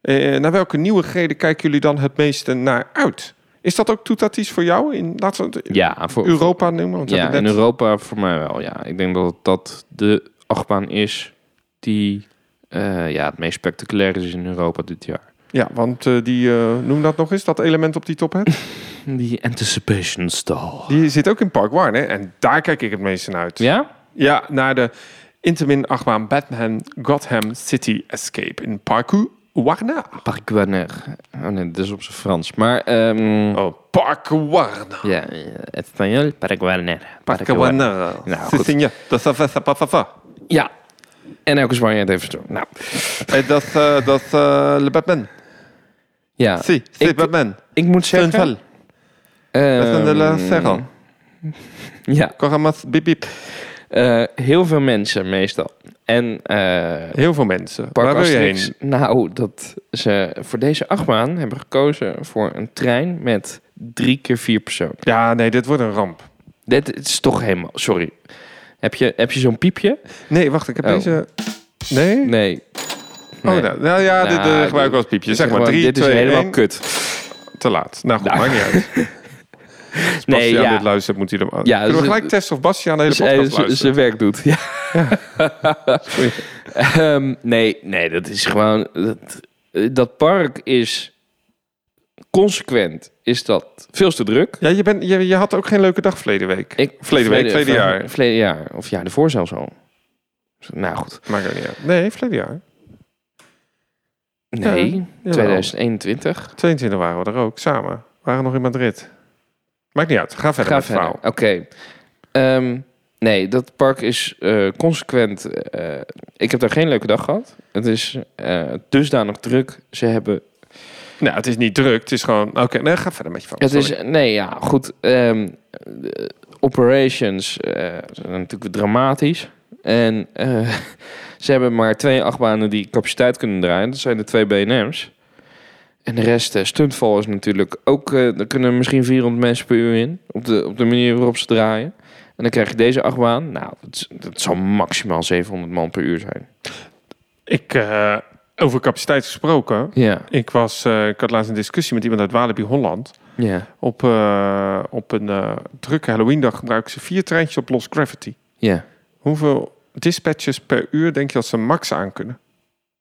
Eh, naar welke nieuwigheden kijken jullie dan het meeste naar uit? Is dat ook toetaties voor jou in laten we Ja, voor, Europa noemen? Want ja in Europa voor mij wel. Ja, ik denk dat dat de achtbaan is die eh, ja, het meest spectaculair is in Europa dit jaar. Ja, want eh, die eh, noem dat nog eens dat element op die top hat. Die Anticipation Stall. Die zit ook in Park Warne en daar kijk ik het meeste naar uit. Ja? Ja, naar de Intamin achtbaan Batman Gotham City Escape in Parku Warna. Parc Warner. Oh nee, dat is op zijn Frans. Maar, ehm Oh, Park Warna. ja, het Spanjool, Parc Warner. Park Warna. Nou, Sí, goed. señor. Dat is Ja. En elke Spanjaard heeft zo. Nou, Eh, Dat is eh, dat eh, Le Batman. ja. Si, si, Ik- Batman. Ik moet zeggen... vel. Batman de la ehm, Serra. Ja, Koramas, bip bip. eh, heel veel mensen meestal. En eh Heel veel mensen. Waar wil je heen? nou, dat ze voor deze achtbaan hebben gekozen voor een trein met drie keer vier personen. Ja, nee, dit wordt een ramp. Dit is toch helemaal... Sorry. Heb je, heb je zo'n piepje? Nee, wacht, ik heb Oh. deze... Nee? Nee. Oh, Nee. nou, nou ja, dit Nou, eh, gebruik ik als piepje. Zeg maar 3, Dit is 2, helemaal 1. kut. Te laat. Nou goed, Nou. maakt niet uit. Als Nee, ja. dit luistert, moet hij hem... Ja, Kunnen we gelijk testen of Bastiaan de hele podcast luistert? zijn werk doet. Ja. Ehm, nee, nee, dat is gewoon... Dat, dat park is consequent. Is dat veel te druk. Ja, je, bent, je, je had ook geen leuke dag verleden week. Ik, Verleden week, verleden jaar. Verleden jaar. Of jaar ervoor zelfs al. Nou goed. Maakt ook niet uit. Nee, verleden jaar. Nee, jawel. 2021. 22 waren we er ook, samen. We waren nog in Madrid. Maakt niet uit. Ga verder Ga met het verder. verhaal. Oké. Ehm, nee, dat park is eh, consequent. eh, ik heb daar geen leuke dag gehad. Het is eh, dusdanig druk. Ze hebben Nou, het is niet druk. Het is gewoon... Oké, nee, ga verder met je verhaal. Het Sorry. is, nee, ja, goed. ehm, de operations eh, zijn natuurlijk dramatisch. En eh, ze hebben maar twee achtbanen die capaciteit kunnen draaien. Dat zijn de twee BNM's. En de rest, eh, stuntval is natuurlijk ook... eh er kunnen misschien 400 mensen per uur in. Op de, op de manier waarop ze draaien. En dan krijg je deze achtbaan. Nou, dat, dat zal maximaal 700 man per uur zijn. Ik, eh, over capaciteit gesproken. Ja, Ik, was, ik had laatst een discussie met iemand uit Walibi Holland. ja, Op, op een drukke Halloween-dag gebruiken ze vier treintjes op Lost Gravity. ja. Hoeveel dispatches per uur denk je dat ze max aan kunnen?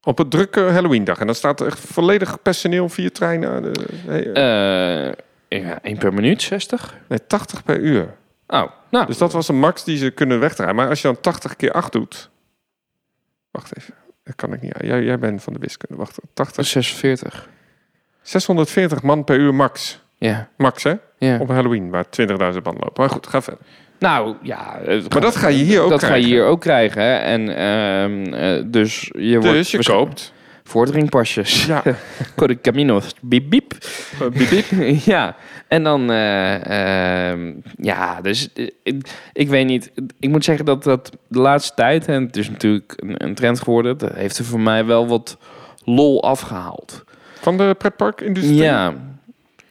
Op een drukke Halloween-dag. En dan staat er echt volledig personeel, vier treinen. Eh, ja, 1 per minuut, 60? nee, 80 per uur. Oh, nou. Dus dat was een max die ze kunnen wegdraaien. Maar als je dan 80 keer 8 doet... Wacht even. Dat kan ik niet. Jij, jij bent van de wiskunde. Wacht. 80, 46. 640 man per uur max. Ja, Max, hè? ja. Op Halloween, waar 20.000 man lopen. Maar goed, ga verder. Nou, ja. het Maar dat ga je hier ook Dat ga je krijgen. hier ook krijgen. Hè? En ehm, eh, dus je wordt Dus je waarschijnlijk- koopt. Vordringpasjes. Ja. Code Caminos. Biep, biep. Biep, biep. ja. En dan, eh, ehm, ja, dus eh, ik, ik weet niet. Ik moet zeggen dat dat de laatste tijd, en het is natuurlijk een, een trend geworden, dat heeft er voor mij wel wat lol afgehaald. Van de pretparkindustrie. Ja,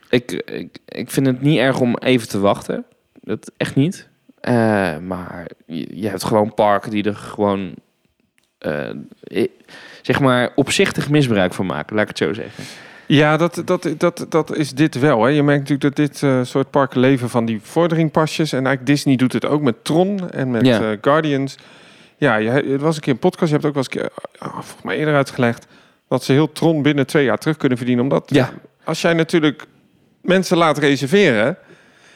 ik, ik, ik vind het niet erg om even te wachten. Dat echt niet. Eh, maar je, je hebt gewoon parken die er gewoon, eh, zeg maar, opzichtig misbruik van maken. Laat ik het zo zeggen. Ja, dat, dat, dat, dat is dit wel. Hè. Je merkt natuurlijk dat dit eh, soort parken leven van die vorderingpasjes. En eigenlijk Disney doet het ook met Tron en met Ja. Guardians. Ja, je, het was een keer een podcast. Je hebt ook wel eens een keer, ah, volgens mij eerder uitgelegd... dat ze heel Tron binnen twee jaar terug kunnen verdienen. Omdat Ja. als jij natuurlijk mensen laat reserveren...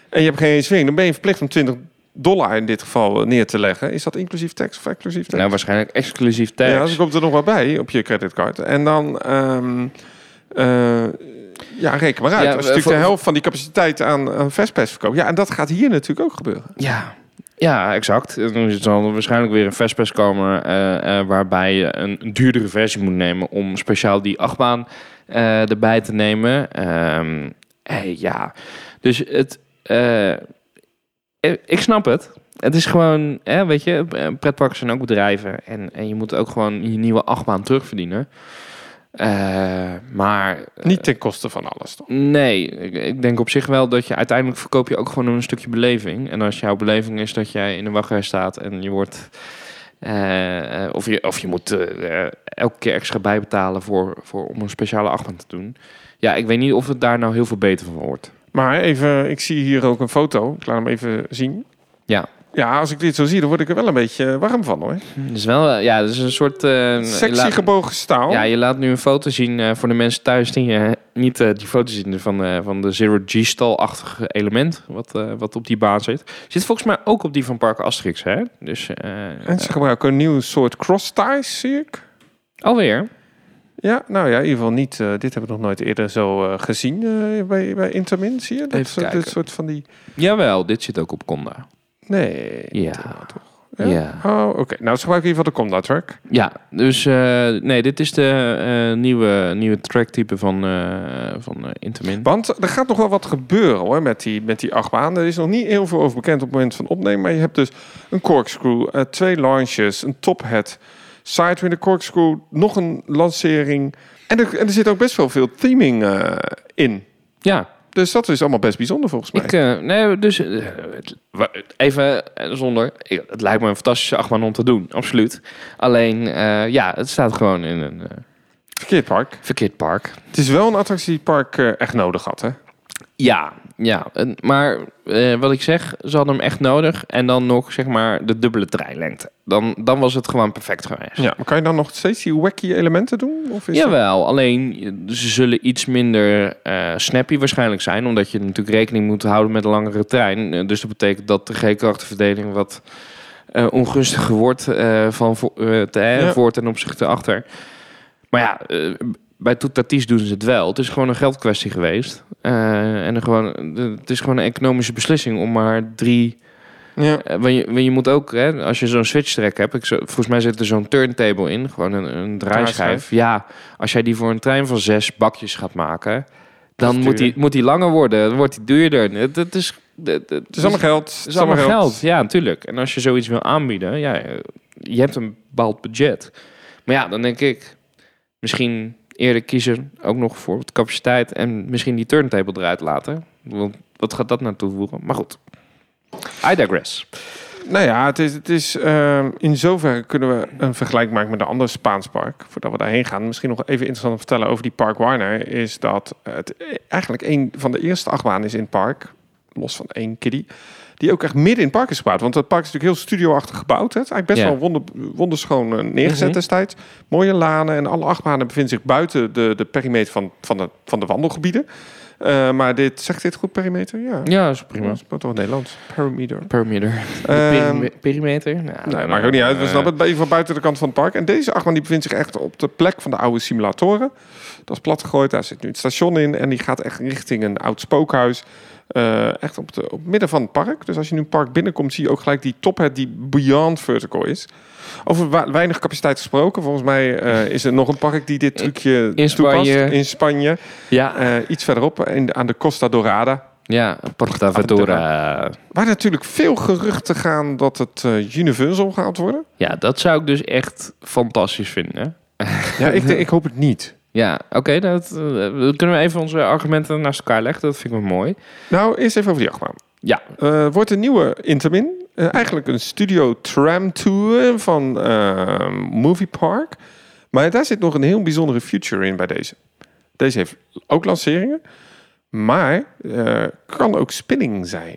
en je hebt geen reservering... dan ben je verplicht om 20 dollar in dit geval eh, neer te leggen. Is dat inclusief tax of exclusief tax? Nou, waarschijnlijk exclusief tax. Ja, dus komt er nog wat bij op je creditcard. En dan, ehm, eh, ja, reken maar uit. Ja, Als je natuurlijk de helft van die capaciteit aan, aan Vespers verkoopt. Ja, en dat gaat hier natuurlijk ook gebeuren. Ja, ja, exact. En Dan zal er waarschijnlijk weer een Vespers komen eh, waarbij je een, een duurdere versie moet nemen om speciaal die achtbaan erbij te nemen. Ehm, eh, ja, dus het, ik snap het. Het is gewoon, hè, weet je, eh, pretparken zijn ook bedrijven en, en je moet ook gewoon je nieuwe achtbaan terugverdienen. Eh, maar Niet ten koste van alles, toch? Nee, ik, ik denk op zich wel dat je uiteindelijk verkoop je ook gewoon een stukje beleving. En als jouw beleving is dat jij in de wachtrij staat en je wordt. eh, eh, of, je, of je moet eh, eh, elke keer extra bijbetalen voor, voor, om een speciale achtbaan te doen. Ja, ik weet niet of het daar nou heel veel beter van wordt. Maar even, ik zie hier ook een foto. Ik laat hem even zien. Ja. Ja, als ik dit zo zie, dan word ik er wel een beetje warm van, hoor. Dus wel, eh, ja, dat is een soort. eh, Sexy laat- gebogen staal. Ja, je laat nu een foto zien eh, voor de mensen thuis die eh, niet eh, die foto zien van, eh, van de Zero G-stal-achtige element wat, eh, wat op die baan zit. Zit volgens mij ook op die van Park Asterix, hè? Dus eh, En ze gebruiken een nieuw soort cross ties, zie ik. alweer. Ja, nou ja, in ieder geval niet. eh, dit hebben we nog nooit eerder zo eh, gezien eh, bij, bij Intermin, zie je? Dat soort, dit soort van die... Jawel, dit zit ook op Conda. Nee. Ja. toch? Ja? Ja. Oh, oké. Nou, ze gebruiken in ieder geval de Conda track. Ja, dus nee, dit is de nieuwe, nieuwe tracktype van, van Intermin. Want er gaat nog wel wat gebeuren hoor, met die, met die achtbaan. Er is nog niet heel veel over bekend op het moment van opnemen. Maar je hebt dus een corkscrew, twee launches, een tophead, een corkscrew, nog een lancering. En er, en er zit ook best wel veel theming eh, in. Ja, Dus dat is allemaal best bijzonder volgens mij. ik, eh, nee, dus eh, even zonder, het lijkt me een fantastische achtbaan om te doen, absoluut. Alleen, ja, het staat gewoon in een Verkeerd park. verkeerd park. Het is wel een attractie die het park eh, echt nodig had, hè? Ja, ja. En- Maar eh, wat ik zeg, ze hadden hem echt nodig. En dan nog, zeg maar, de dubbele treinlengte. Dan, dan was het gewoon perfect geweest. Ja, maar kan je dan nog steeds die wacky elementen doen? Of is dat- Jawel, alleen ze zullen iets minder eh, snappy waarschijnlijk zijn. Omdat je natuurlijk rekening moet houden met een langere trein. Eh, dus dat betekent dat de G-krachtenverdeling wat eh, ongunstiger wordt van eh, te, Ja. voor ten opzichte achter. Maar ja, bij Toetatis doen ze het wel. Het is gewoon een geldkwestie geweest. Eh, en gewoon, het is gewoon een economische beslissing om maar drie Ja. want je, want je moet ook, hè, als je zo'n switch track hebt, ik zo, volgens mij zit er zo'n turntable in, gewoon een, een draaischijf. Draaischijf. Ja, als jij die voor een trein van zes bakjes gaat maken, dan moet die, moet die langer worden, dan wordt die duurder. Het, het is, het, is allemaal geld. het is allemaal geld. Ja, natuurlijk. En als je zoiets wil aanbieden, ja, je hebt een bepaald budget. Maar ja, dan denk ik, misschien eerder kiezen ook nog voor wat capaciteit en misschien die turntable eruit laten. Want wat gaat dat nou toevoegen? Maar goed, I digress. Nou ja, het is, het is, ehm, in zoverre kunnen we een vergelijking maken met een ander Spaans park. Voordat we daarheen gaan. Misschien nog even interessant vertellen over die Park Warner. Is dat het eigenlijk een van de eerste achtbanen is in het park. Los van één kiddie. Die ook echt midden in het park is gebouwd. Want het park is natuurlijk heel studioachtig gebouwd. Hè. Het is eigenlijk best Ja. wel wonder, wonderschoon eh, neergezet Mhm. destijds. Mooie lanen en alle achtbanen bevinden zich buiten de, de perimeter van, van, de, van de wandelgebieden. Eh, maar dit, zegt dit goed perimeter? Ja. Ja, dat is prima. Dat is toch Nederlands. Perimeter. Per meter. Ehm, Peri- perimeter? Nou, Nee, nou, maakt ook niet uit. We eh, snappen het bij van buiten de kant van het park. En deze achtbaan die bevindt zich echt op de plek van de oude simulatoren. Dat is plat gegooid. Daar zit nu het station in. En die gaat echt richting een oud spookhuis. Eh, echt op, de, op het midden van het park. Dus als je nu het park binnenkomt, zie je ook gelijk die tophead die beyond vertical is. Over weinig capaciteit gesproken. Volgens mij eh, is er nog een park die dit trucje In toepast. Spanje. In Spanje. Ja, Eh, iets verderop, in, aan de Costa Dorada. ja, Porta Ventura. Waar natuurlijk veel geruchten gaan dat het Universal gaat worden. Ja, dat zou ik dus echt fantastisch vinden. Ja, ik, ik hoop het niet. Ja, oké. dat eh, dan kunnen we even onze argumenten naast elkaar leggen. Dat vind ik wel mooi. Nou, eerst even over die achtbaan. Ja. Eh, wordt een nieuwe Intermin. Eh, eigenlijk een studio tram tour van Movie Park. Maar daar zit nog een heel bijzondere feature in bij deze. Deze heeft ook lanceringen. Maar kan ook spinning zijn.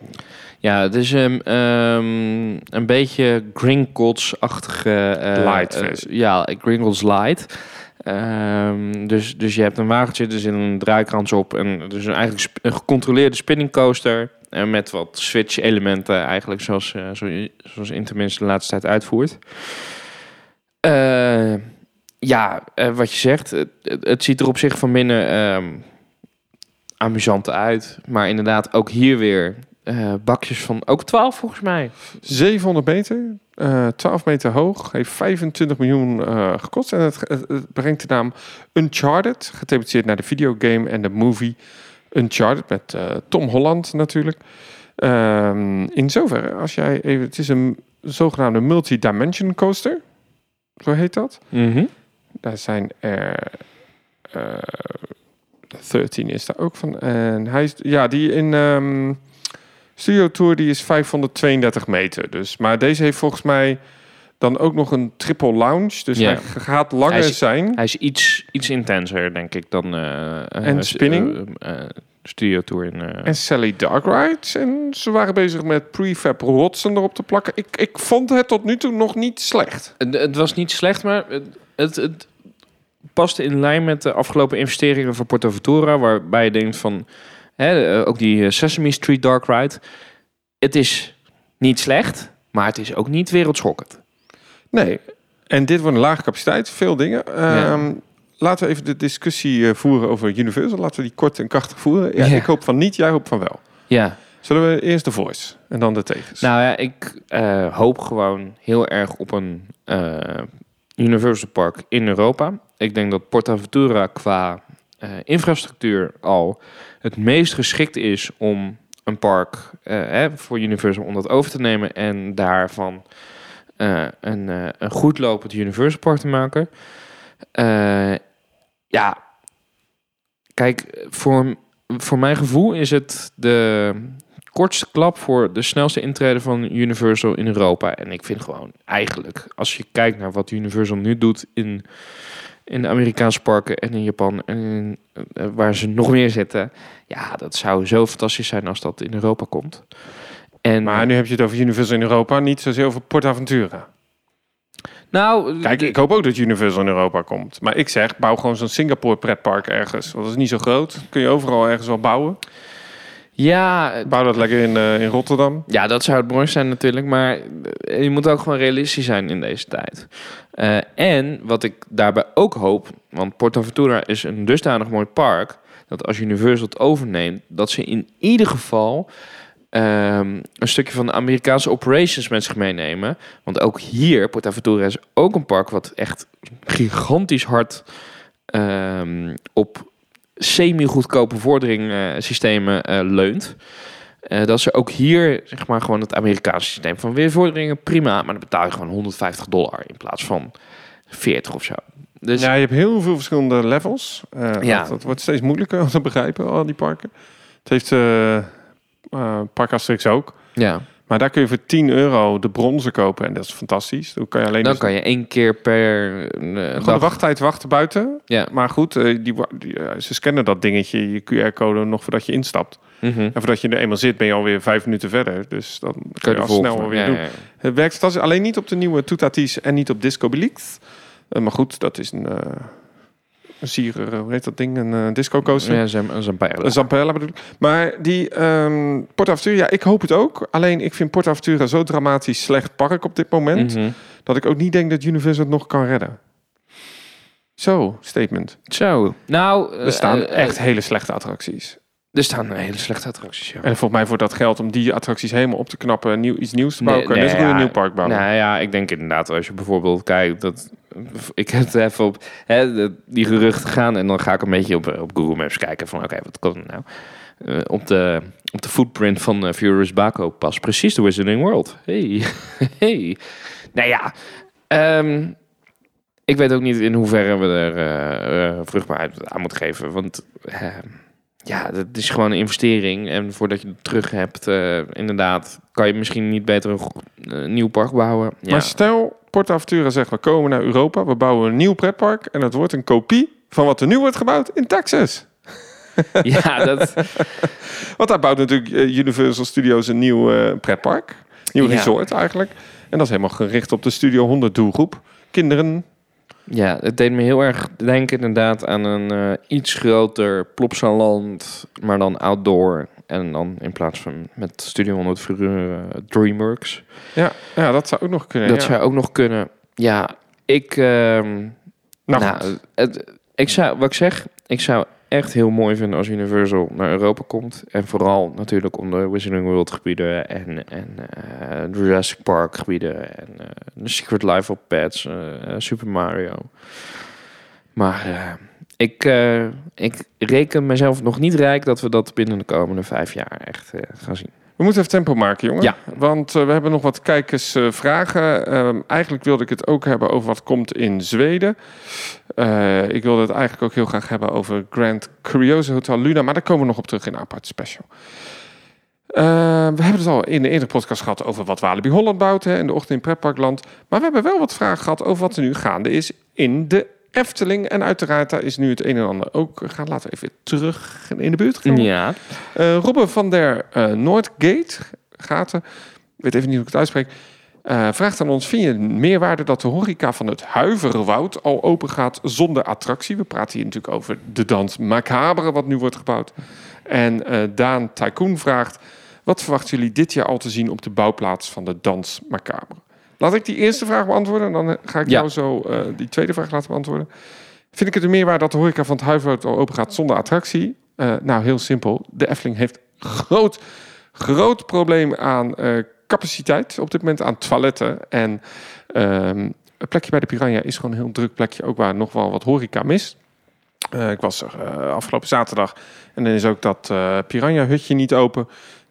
Ja, het is um, um, een beetje Gringotts-achtige... Light versie. ja, Gringotts Light. Ehm, dus, dus je hebt een wagentje, er zit een draaikrans op. En dus eigenlijk een gecontroleerde spinning coaster. En met wat switch-elementen eigenlijk, zoals, eh, zo, zoals de laatste tijd uitvoert. Eh, ja, eh, wat je zegt, het, het- het ziet er op zich van binnen ehm, amusant uit. Maar inderdaad, ook hier weer eh, bakjes van ook 12 volgens mij. 700 meter, eh 12 meter hoog, heeft 25 miljoen eh, gekost. En het, het, het brengt de naam Uncharted, gethematiseerd naar de videogame en de movie Uncharted met eh, Tom Holland natuurlijk. Ehm, in zoverre, als jij even, het is een zogenaamde multi-dimension coaster, zo heet dat. Daar zijn er eh 13 is daar ook van. En hij is, ja, die in ehm, Studio Tour die is 532 meter. Dus, maar deze heeft volgens mij dan ook nog een triple lounge. Dus Ja. hij gaat langer Hij is- zijn. Hij is iets, iets intenser, denk ik, dan... eh, En eh, spinning? Studio Tour in... En Sally Darkride. En ze waren bezig met prefab rotsen erop te plakken. Ik, ik vond het tot nu toe nog niet slecht. Het, het was niet slecht, maar het, het, het paste in lijn met de afgelopen investeringen van Portaventura, waarbij je denkt van, hè, eh, ook die eh, Sesame Street Dark Ride, het is niet slecht, maar het is ook niet wereldschokkend. Nee. En dit wordt een lage capaciteit. Veel dingen. Ehm, Laten we even de discussie eh, voeren over Universal. Laten we die kort en krachtig voeren. Ja, Ja. Ik hoop van niet, jij hoopt van wel. Ja, Zullen we eerst de voice en dan de tegens? nou ja, ik hoop gewoon heel erg op een eh, Universal Park in Europa. Ik denk dat Portaventura qua eh, infrastructuur al het meest geschikt is om een park eh, voor Universal om dat over te nemen en daarvan eh, een, een goed lopend Universal Park te maken. Ja, kijk, voor, voor mijn gevoel is het de kortste klap voor de snelste intrede van Universal in Europa. En ik vind gewoon eigenlijk, als je kijkt naar wat Universal nu doet in, in de Amerikaanse parken en in Japan en in, eh, waar ze nog meer zitten. Ja, dat zou zo fantastisch zijn als dat in Europa komt. En, maar nu heb je het over Universal in Europa, niet zozeer over PortAventura. nou, Kijk, ik hoop ook dat Universal in Europa komt. Maar ik zeg, bouw gewoon zo'n Singapore pretpark ergens. Want dat is niet zo groot. Kun je overal ergens wel bouwen. Ja, Bouw dat lekker in, eh, in Rotterdam. Ja, dat zou het mooiste zijn natuurlijk. Maar eh, je moet ook gewoon realistisch zijn in deze tijd. Eh, en wat ik daarbij ook hoop... want Portaventura is een dusdanig mooi park... dat als Universal het overneemt... dat ze in ieder geval... ehm, een stukje van de Amerikaanse operations met zich meenemen. Want ook hier, Portaventura is ook een park... wat echt gigantisch hard ehm, op semi-goedkope vordering-systemen eh, leunt. Eh, dat ze ook hier, zeg maar, gewoon het Amerikaanse systeem van weervorderingen, prima, maar dan betaal je gewoon 150 dollar in plaats van 40 of zo. Dus ja, je hebt heel veel verschillende levels. Eh, Ja. dat, dat wordt steeds moeilijker om te begrijpen, al die parken. Het heeft eh eh, Park Asterix ook. ja, Maar daar kun je voor 10 euro de bronzen kopen. En dat is fantastisch. Dan kan je alleen dan dus kan je één keer per gewoon de wachttijd wachten buiten. Ja. Maar goed, eh, die, eh, ze scannen dat dingetje, je QR-code, nog voordat je instapt. Mhm. En voordat je er eenmaal zit, ben je alweer vijf minuten verder. Dus dan kun Kan je al snel weer ja, doen. ja, ja. Het werkt fantastisch. Alleen niet op de nieuwe Toetatis en niet op Disco Belix. Maar goed, dat is een, eh een sier, eh, hoe heet dat ding? Een eh, disco coaster. Ja, bij Een Zampella bedoel ik. Maar die PortAventura, ja, ik hoop het ook. Alleen ik vind PortAventura zo dramatisch slecht park op dit moment... Mhm. dat ik ook niet denk dat Universal het nog kan redden. Zo, statement. Zo, nou... Er staan eh, echt hele slechte attracties. Er staan hele slechte attracties, ja. En volgens mij voor dat geld om die attracties helemaal op te knappen... en nieuw, iets nieuws te bouwen, Nee, kan goed een nieuw park bouwen. Nou ja, ik denk inderdaad, als je bijvoorbeeld kijkt, dat ik heb het even op hè, die geruchten gaan en dan ga ik een beetje op, op Google Maps kijken van oké, wat kan nou? Eh, op, de, op de footprint van uh, Furious Baco past precies de Wizarding World. Hey, hey. Nou ja, ehm, ik weet ook niet in hoeverre we er eh, vruchtbaarheid aan moeten geven, want eh, ja, dat is gewoon een investering en voordat je het terug hebt, eh, inderdaad, kan je misschien niet beter een, een nieuw park bouwen. Ja. Maar stel, PortAventura zegt, we komen naar Europa... we bouwen een nieuw pretpark... en het wordt een kopie van wat er nu wordt gebouwd in Texas. ja, dat, Want daar bouwt natuurlijk eh, Universal Studios een nieuw eh, pretpark. Nieuw Ja. resort eigenlijk. En dat is helemaal gericht op de Studio 100 doelgroep. Kinderen. Ja, het deed me heel erg denken inderdaad aan een eh, iets groter Plopsaland, maar dan outdoor. En dan in plaats van met Studio 100 vroeger eh, DreamWorks. Ja, ja, dat zou ook nog kunnen. dat ja. zou ook nog kunnen. Ja, ik... ehm, Nou, nou, het, ik zou, wat ik zeg, ik zou echt heel mooi vinden als Universal naar Europa komt. En vooral natuurlijk om de Wizarding World gebieden en, en eh, Jurassic Park gebieden en eh, de Secret Life of Pets, eh, Super Mario. Maar ik, ik reken mezelf nog niet rijk dat we dat binnen de komende vijf jaar echt gaan zien. We moeten even tempo maken, jongen. Ja. Want eh, we hebben nog wat kijkersvragen. Ehm, eigenlijk wilde ik het ook hebben over wat komt in Zweden. Eh, ik wilde het eigenlijk ook heel graag hebben over Grand Curioso Hotel Luna. Maar daar komen we nog op terug in een apart special. Eh, we hebben het al in de eerdere podcast gehad over wat Walibi Holland bouwt hè, in de ochtend in Pretparkland. Maar we hebben wel wat vragen gehad over wat er nu gaande is in de Efteling. En uiteraard, daar is nu het een en ander ook. Gaan laten we even terug in de buurt komen. Ja. Eh, Robbe van der eh, Noordgate, gaten, weet even niet hoe ik het uitspreek, eh, vraagt aan ons: Vind je meerwaarde dat de horeca van het Huiverwoud al open gaat zonder attractie? We praten hier natuurlijk over de dans Macabre, wat nu wordt gebouwd. En Daan Tycoon vraagt: Wat verwachten jullie dit jaar al te zien op de bouwplaats van de dans Macabre? Laat ik die eerste vraag beantwoorden en dan eh, ga ik Ja. jou zo eh, die tweede vraag laten beantwoorden. Vind ik het een meerwaarde dat de horeca van het Huiverwoud al open gaat zonder attractie? Eh, nou, heel simpel. De Efteling heeft groot, groot probleem aan capaciteit op dit moment aan toiletten. En ehm het plekje bij de Piranha is gewoon een heel druk plekje, ook waar nog wel wat horeca mist. Ik was er afgelopen zaterdag en dan is ook dat Piranha-hutje niet open.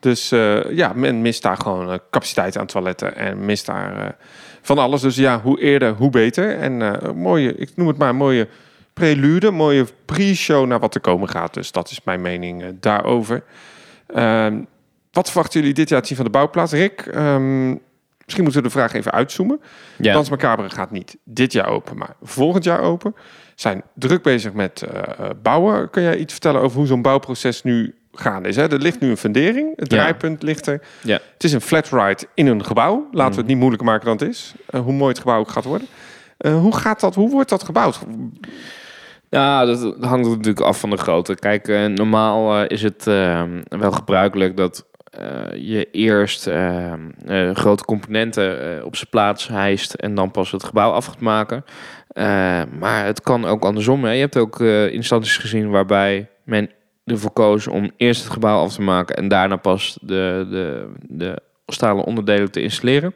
Dus eh, ja, men mist daar gewoon eh, capaciteit aan toiletten en mist daar eh, van alles. Dus ja, hoe eerder, hoe beter. En mooie, ik noem het maar een mooie prelude, een mooie pre-show naar wat er komen gaat. Dus dat is mijn mening daarover. Ehm, wat verwachten jullie dit jaar te zien van de bouwplaats? Rick, ehm, misschien moeten we de vraag even uitzoomen. Ja. Dans Macabre gaat niet dit jaar open, maar volgend jaar open. Zijn druk bezig met bouwen. Kun jij iets vertellen over hoe zo'n bouwproces nu gaande is? Hè? Er ligt nu een fundering. Het Ja. draaipunt ligt er. Ja. Het is een flat ride in een gebouw. Laten we het niet moeilijker maken dan het is. Eh, hoe mooi het gebouw ook gaat worden. Eh, hoe gaat dat? Hoe wordt dat gebouwd? Ja, dat hangt natuurlijk af van de grootte. Kijk, eh, normaal is het wel gebruikelijk dat je eerst grote componenten op zijn plaats hijst en dan pas het gebouw af gaat maken. Maar het kan ook andersom. Hè. Je hebt ook instanties gezien waarbij men ervoor koos om eerst het gebouw af te maken en daarna pas de, de, de stalen onderdelen te installeren.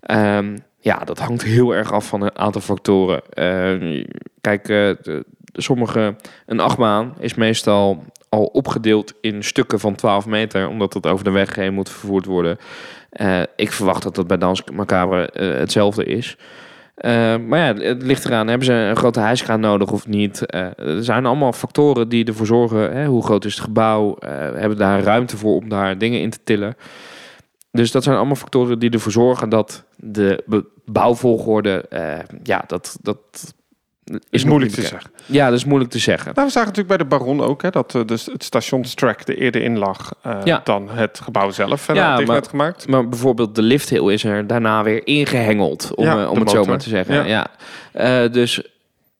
Ehm, ja, dat hangt heel erg af van een aantal factoren. Eh, kijk, eh, de- sommige, een achtbaan is meestal al opgedeeld in stukken van 12 meter, omdat het over de weg heen moet vervoerd worden. Eh, ik verwacht dat dat bij Dans Macabre eh, hetzelfde is. Eh, maar ja, het ligt eraan, hebben ze een grote hijskraan nodig of niet? Eh, er zijn allemaal factoren die ervoor zorgen, hè, hoe groot is het gebouw? Eh, hebben daar ruimte voor om daar dingen in te tillen? Dus dat zijn allemaal factoren die ervoor zorgen dat de bouwvolgorde, ja, dat, dat Is moeilijk te zeggen. Ja, dat is moeilijk te zeggen. Nou, we zagen natuurlijk bij de Baron ook hè, dat eh, dus het stationstrack er eerder in lag eh, Ja. dan het gebouw zelf Ja, dicht maar- gemaakt. Maar bijvoorbeeld de lifthill is er daarna weer ingehengeld, om, Ja, eh, om het zo maar te zeggen. Ja. Ja. Dus,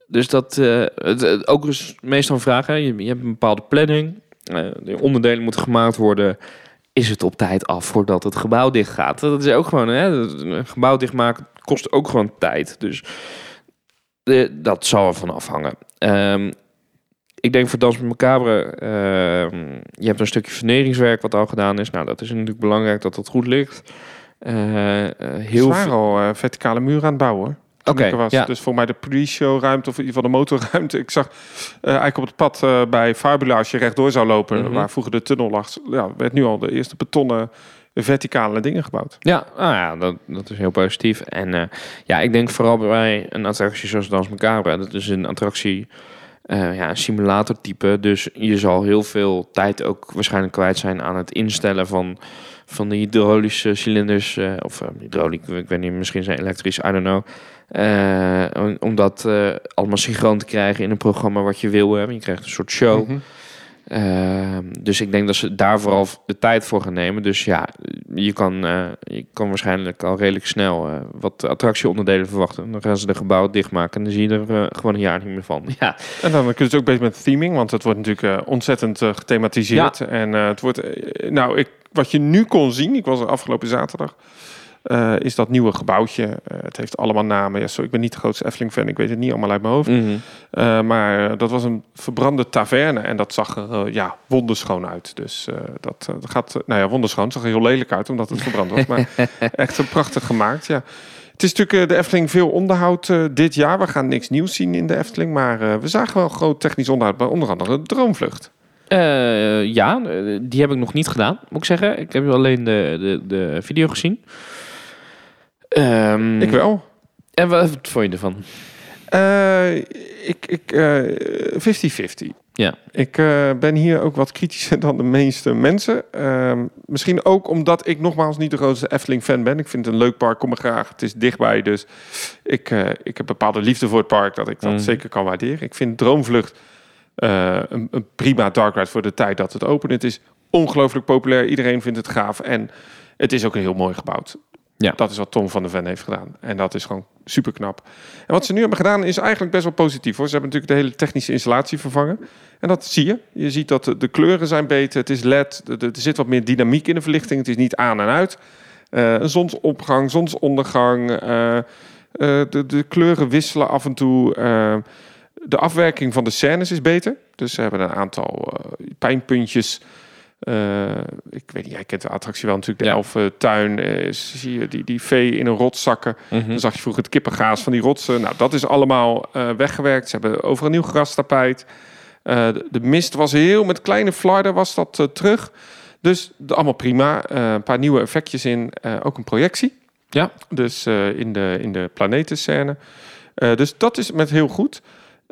dus dat het, ook is meestal een vraag. Hè. Je, je hebt een bepaalde planning. de onderdelen moeten gemaakt worden. Is het op tijd af voordat het gebouw dicht gaat? Dat is ook gewoon, hè, een gebouw dichtmaken kost ook gewoon tijd. Dus de, dat zal ervan afhangen. Ehm, ik denk voor Dans met Macabre, ehm, je hebt een stukje funderingswerk wat al gedaan is. Nou, dat is natuurlijk belangrijk dat dat goed ligt. Eh, eh, Heel waren al eh, verticale muren aan het bouwen. Oké, ja. Dus voor mij de pre-show ruimte, of in ieder geval de motorruimte. Ik zag eh, eigenlijk op het pad eh, bij Fabula, als je rechtdoor zou lopen, Mhm. waar vroeger de tunnel lag, ja, werd nu al de eerste betonnen verticale dingen gebouwd. Ja, nou ja dat, dat is heel positief. En eh, ja, ik denk vooral bij een attractie zoals Dans Macabre. Dat is een attractie, eh, ja, een simulatortype. Dus je zal heel veel tijd ook waarschijnlijk kwijt zijn aan het instellen van, van de hydraulische cilinders. eh, of hydrauliek, ik weet niet, misschien zijn elektrisch, I don't know. Om- dat allemaal synchroon te krijgen in een programma wat je wil hebben. Je krijgt een soort show. Mhm. Ehm, dus ik denk dat ze daar vooral de tijd voor gaan nemen. Dus ja, je kan, eh, je kan waarschijnlijk al redelijk snel eh, wat attractieonderdelen verwachten. Dan gaan ze de gebouwen dichtmaken en dan zie je er eh, gewoon een jaar niet meer van. Ja, En dan kun je het ook bezig met theming, want het wordt natuurlijk eh, ontzettend gethematiseerd. En eh, het wordt, nou, ik, wat je nu kon zien, ik was er afgelopen zaterdag, eh, is dat nieuwe gebouwtje. Eh, het heeft allemaal namen. Ja, sorry, ik ben niet de grootste Efteling-fan, ik weet het niet allemaal uit mijn hoofd. Mhm. Eh, maar dat was een verbrande taverne en dat zag er ja, wonderschoon uit. Dus dat, dat gaat, nou ja, wonderschoon. Het zag er heel lelijk uit omdat het verbrand was. Maar echt een prachtig gemaakt, ja. Het is natuurlijk de Efteling veel onderhoud dit jaar. We gaan niks nieuws zien in de Efteling. Maar we zagen wel groot technisch onderhoud bij onder andere de Droomvlucht. Ja, die heb ik nog niet gedaan, moet ik zeggen. Ik heb alleen de, de, de video gezien. Ehm, Ik wel. En wat vond je ervan? Eh, ik, ik, eh, 50-50. Ja. Ik eh, ben hier ook wat kritischer dan de meeste mensen. Ehm, misschien ook omdat ik nogmaals niet de grootste Efteling-fan ben. Ik vind het een leuk park, kom er graag. Het is dichtbij, dus ik, ik heb bepaalde liefde voor het park... dat ik dat Mm. zeker kan waarderen. Ik vind Droomvlucht een, een prima dark ride voor de tijd dat het opent. Het is ongelooflijk populair. Iedereen vindt het gaaf. En het is ook heel mooi gebouwd. Ja. Dat is wat Tom van de Ven heeft gedaan. En dat is gewoon super knap. En wat ze nu hebben gedaan is eigenlijk best wel positief. Hoor. Ze hebben natuurlijk de hele technische installatie vervangen. En dat zie je. Je ziet dat de, kleuren zijn beter. Het is LED. Er zit wat meer dynamiek in de verlichting. Het is niet aan en uit. Eh, een zonsopgang, zonsondergang. eh, eh, de, de kleuren wisselen af en toe. de afwerking van de scènes is beter. Dus ze hebben een aantal pijnpuntjes. Eh, ik weet niet, jij kent de attractie wel natuurlijk. De Ja. elfentuin. eh, zie je die, die vee in een rots zakken. Mhm. Dan zag je vroeger het kippengaas van die rotsen. Nou, dat is allemaal eh, weggewerkt. Ze hebben over een nieuw grastapijt. De, de mist was heel, met kleine flarden was dat terug. Dus allemaal prima. Een paar nieuwe effectjes in. Ook een projectie. Ja. Dus in de, in de planetenscène. Dus dat is met heel goed.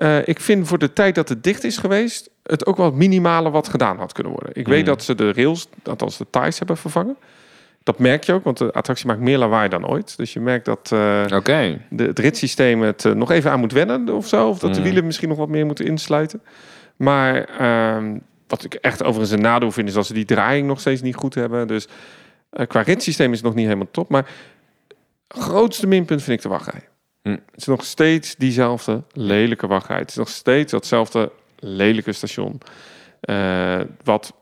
Eh, ik vind voor de tijd dat het dicht is geweest... het ook wel het minimale wat gedaan had kunnen worden. Ik weet Mm. dat ze de rails, althans de ties, hebben vervangen. Dat merk je ook, want de attractie maakt meer lawaai dan ooit. Dus je merkt dat... eh, de, het ritssysteem het eh, nog even aan moet wennen of zo. Of dat de Mm. wielen misschien nog wat meer moeten insluiten. Maar ehm, wat ik echt overigens een nadeel vind... is dat ze die draaiing nog steeds niet goed hebben. Dus qua ritssysteem is het nog niet helemaal top. Maar grootste minpunt vind ik de wachtrij. Mm. Het is nog steeds diezelfde lelijke wachtrij. Het is nog steeds datzelfde lelijke station. Eh, wat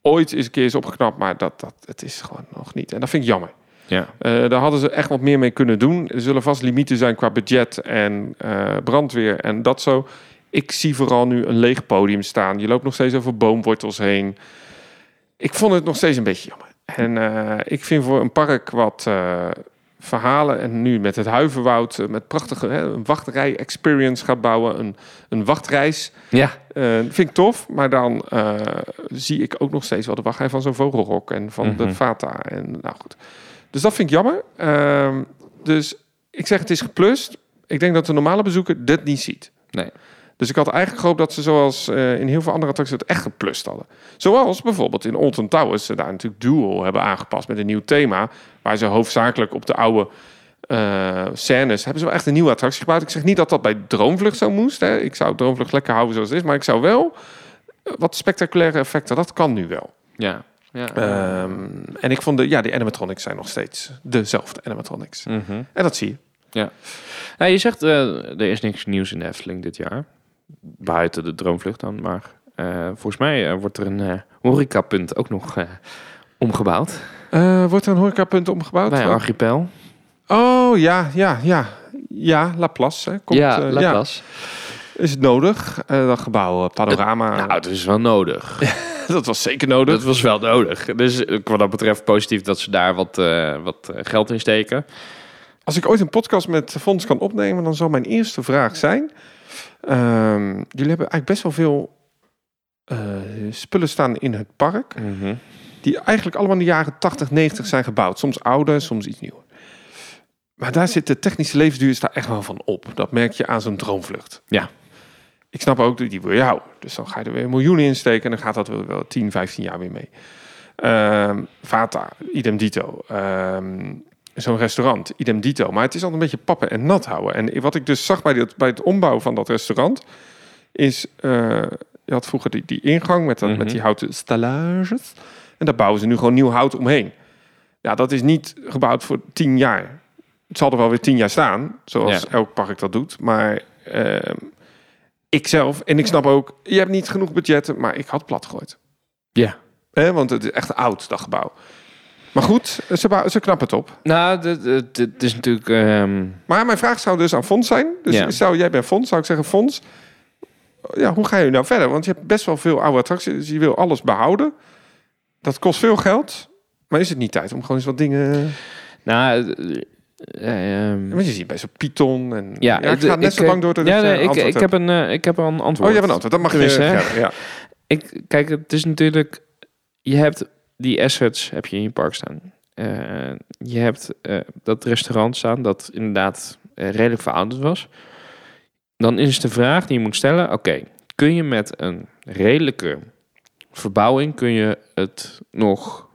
ooit eens een keer is opgeknapt, maar dat, dat, het is gewoon nog niet. En dat vind ik jammer. Ja. Eh, daar hadden ze echt wat meer mee kunnen doen. Er zullen vast limieten zijn qua budget en eh, brandweer en dat zo. Ik zie vooral nu een leeg podium staan. Je loopt nog steeds over boomwortels heen. Ik vond het nog steeds een beetje jammer. En ik vind voor een park wat verhalen en nu met het Huiverwoud, eh, met prachtige hè, een wachtrij-experience gaat bouwen, een, een wachtreis. Ja. Eh, vind ik tof, maar dan eh, zie ik ook nog steeds wel de wachtrij van zo'n vogelrok en van Mhm. de Fata. En nou goed. Dus dat vind ik jammer. Ehm, dus ik zeg het is geplust. Ik denk dat de normale bezoeker dit niet ziet. Nee. Dus ik had eigenlijk gehoopt dat ze zoals eh, in heel veel andere attracties het echt geplust hadden. Zoals bijvoorbeeld in Alton Towers ze daar natuurlijk Duel hebben aangepast met een nieuw thema. Waar ze hoofdzakelijk op de oude eh, scènes hebben ze wel echt een nieuwe attractie gebouwd. Ik zeg niet dat dat bij Droomvlucht zo moest. Hè. Ik zou Droomvlucht lekker houden zoals het is. Maar ik zou wel eh, wat spectaculaire effecten, dat kan nu wel. Ja. ja. Ehm, en ik vond de, ja, die animatronics zijn nog steeds dezelfde animatronics. Mhm. En dat zie je. Ja, je zegt, er is niks nieuws in de Efteling dit jaar. Buiten de droomvlucht dan. Maar eh, volgens mij eh, wordt er een eh horecapunt ook nog omgebouwd. Wordt er een horecapunt omgebouwd? Bij Archipel. Oh, ja, ja, ja. Ja, La Place. Hè. Komt, ja, eh, La ja. Is het nodig? Dat gebouw, panorama. Nou, het is wel nodig. dat was zeker nodig. Dat was wel nodig. Dus wat dat betreft positief dat ze daar wat, wat geld in steken. Als ik ooit een podcast met Fons kan opnemen, dan zal mijn eerste vraag zijn. Ehm, jullie hebben eigenlijk best wel veel eh, spullen staan in het park. Die eigenlijk allemaal in de jaren 80, 90 zijn gebouwd. Soms ouder, soms iets nieuwer. Maar daar zit de technische levensduur daar echt wel van op. Dat merk je aan zo'n droomvlucht. Ja. Ik snap ook, die wil je houden. Dus dan ga je er weer miljoenen in steken en dan gaat dat wel, wel 10, 15 jaar weer mee. Ehm, Vata, idem dito. Ehm, Zo'n restaurant, idem dito. Maar het is altijd een beetje pappen en nat houden. En wat ik dus zag bij, dit, bij het ombouwen van dat restaurant... is, eh, je had vroeger die, die ingang met, dat, Mhm. met die houten stellages. En daar bouwen ze nu gewoon nieuw hout omheen. Ja, dat is niet gebouwd voor tien jaar. Het zal er wel weer tien jaar staan, zoals Ja. elk park dat doet. Maar ehm, ik zelf, en ik snap ook, je hebt niet genoeg budgetten, maar ik had plat gegooid. Ja. Hè, want het is echt oud, dat gebouw. Maar goed, ze, ze knappen het op. Nou, het- is natuurlijk... ehm, Maar mijn vraag zou dus aan Fons zijn. Dus Ja. zou, jij bent Fons, zou ik zeggen, Fons, ja, hoe ga je nou verder? Want je hebt best wel veel oude attracties, dus je wil alles behouden. Dat kost veel geld. Maar is het niet tijd om gewoon eens wat dingen... nou, eh, ehm, Want je ziet bij zo'n Python en... ja, ik het- ga net zo eh, lang door dat ja, ik, nee, eh, ik, heb een, eh, ik heb een antwoord. Oh, je hebt een antwoord. Dat mag je Tenminste, hè? geven, ja. ik, kijk, het is natuurlijk... Je hebt die assets heb je in je park staan. Eh, je hebt eh, dat restaurant staan dat inderdaad eh, redelijk verouderd was. Dan is de vraag die je moet stellen... Oké, kun je met een redelijke verbouwing... kun je het nog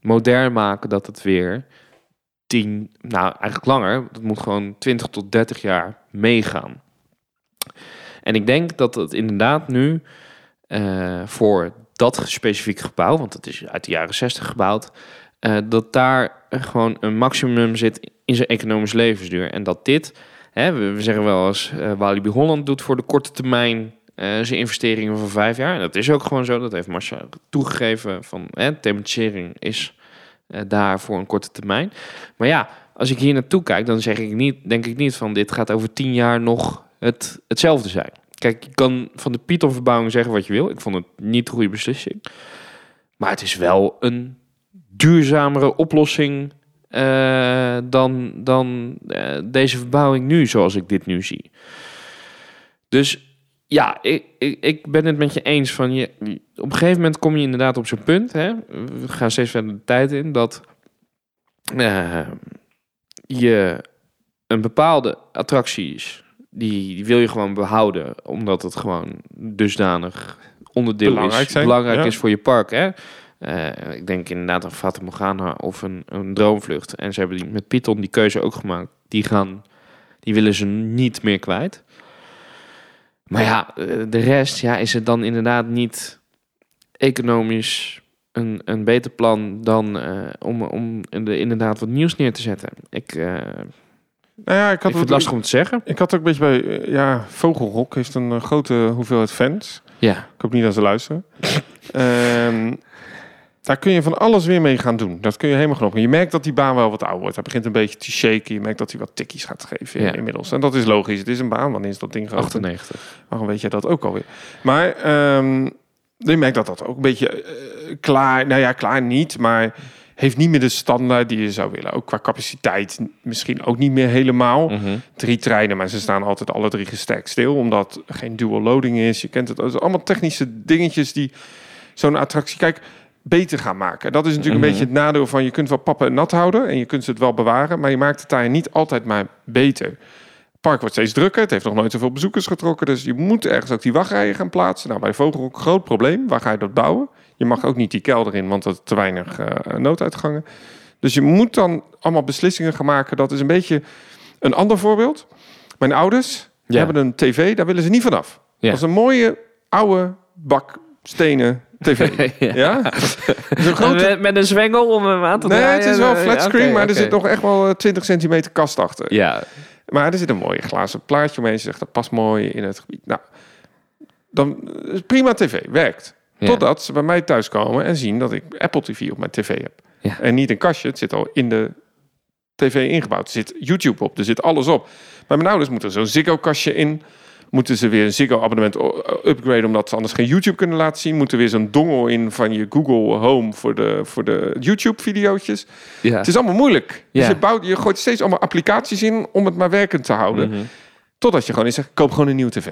modern maken dat het weer... 10, nou eigenlijk langer... dat moet gewoon 20 tot 30 jaar meegaan. En ik denk dat het inderdaad nu eh, voor dat specifieke gebouw, want het is uit de jaren 60 gebouwd, eh, dat daar gewoon een maximum zit in zijn economisch levensduur. En dat dit, hè, we, zeggen wel eens, eh Walibi Holland doet voor de korte termijn eh, zijn investeringen van vijf jaar. En dat is ook gewoon zo, dat heeft Marcia toegegeven van hè, thematisering is daar voor een korte termijn. Maar ja, als ik hier naartoe kijk, dan zeg ik niet, denk ik niet van dit gaat over tien jaar nog het, hetzelfde zijn. Kijk, je kan van de Python-verbouwing zeggen wat je wil. Ik vond het niet de goede beslissing. Maar het is wel een duurzamere oplossing eh, dan, dan eh, deze verbouwing nu, zoals ik dit nu zie. Dus ja, ik, ik, ik ben het met je eens van je. Op een gegeven moment kom je inderdaad op zo'n punt. Hè, we gaan steeds verder de tijd in dat eh, je een bepaalde attracties die, die wil je gewoon behouden, omdat het gewoon dusdanig onderdeel Belangrijk is, zijn, belangrijk ja. is voor je park. Hè? Eh, ik denk inderdaad een Fata Morgana of een, een droomvlucht. En ze hebben die, met Python die keuze ook gemaakt. Die, gaan, die willen ze niet meer kwijt. Maar ja, eh, de rest ja, is het dan inderdaad niet economisch een, een beter plan dan eh, om, om de, inderdaad wat nieuws neer te zetten. Ik, Nou ja, ik ik had, vind het lastig om te zeggen. ik had ook een beetje bij... eh, Ja, Vogelrok heeft een eh, grote hoeveelheid fans. Ja, Ik hoop niet dat ze luisteren. Ehm, daar kun je van alles weer mee gaan doen. Dat kun je helemaal genoeg. Je merkt dat die baan wel wat ouder wordt. Hij begint een beetje te shaken. Je merkt dat hij wat tikkies gaat geven Ja. inmiddels. En dat is logisch. Het is een baan. Wanneer is dat ding groot? 98. Waarom weet jij dat ook alweer? Maar ehm, je merkt dat dat ook een beetje eh, klaar... Nou ja, klaar niet, maar heeft niet meer de standaard die je zou willen. Ook qua capaciteit misschien ook niet meer helemaal. Mhm. Drie treinen, maar ze staan altijd alle drie gestekt stil. Omdat er geen dual loading is. Je kent het. Het allemaal technische dingetjes die zo'n attractie... Kijk, beter gaan maken. Dat is natuurlijk Mhm. een beetje het nadeel van... je kunt wel pappen en nat houden en je kunt ze het wel bewaren... maar je maakt het daar niet altijd maar beter. Het park wordt steeds drukker. Het heeft nog nooit zoveel bezoekers getrokken. Dus je moet ergens ook die wachtrijen gaan plaatsen. Nou, bij Vogelrok groot probleem. Waar ga je dat bouwen? Je mag ook niet die kelder in, want er is te weinig eh, nooduitgangen. Dus je moet dan allemaal beslissingen gaan maken. Dat is een beetje een ander voorbeeld. Mijn ouders Ja. hebben een tv, daar willen ze niet vanaf. Ja. Dat is een mooie, oude bak stenen tv. ja. ja? Dat een grote... Met, met een zwengel om hem aan te Nee, draaien? het is wel Eh, flat ja, screen, maar er zit nog echt wel eh, 20 centimeter kast achter. Ja, Maar er zit een mooie glazen plaatje omheen. Ze zegt dat past mooi in het gebied. Nou, dan is prima tv, werkt. Ja. Totdat ze bij mij thuiskomen en zien dat ik Apple TV op mijn tv heb. Ja. En niet een kastje, het zit al in de tv ingebouwd. Er zit YouTube op, er zit alles op. Maar mijn ouders moeten zo'n Ziggo-kastje in. Moeten ze weer een Ziggo-abonnement upgraden... omdat ze anders geen YouTube kunnen laten zien. Moeten weer zo'n dongel in van je Google Home... voor de, voor de YouTube-videootjes. ja. Het is allemaal moeilijk. Dus je, bouwt, je gooit steeds allemaal applicaties in... om het maar werkend te houden. Mhm. Totdat je gewoon eens zegt, koop gewoon een nieuwe tv.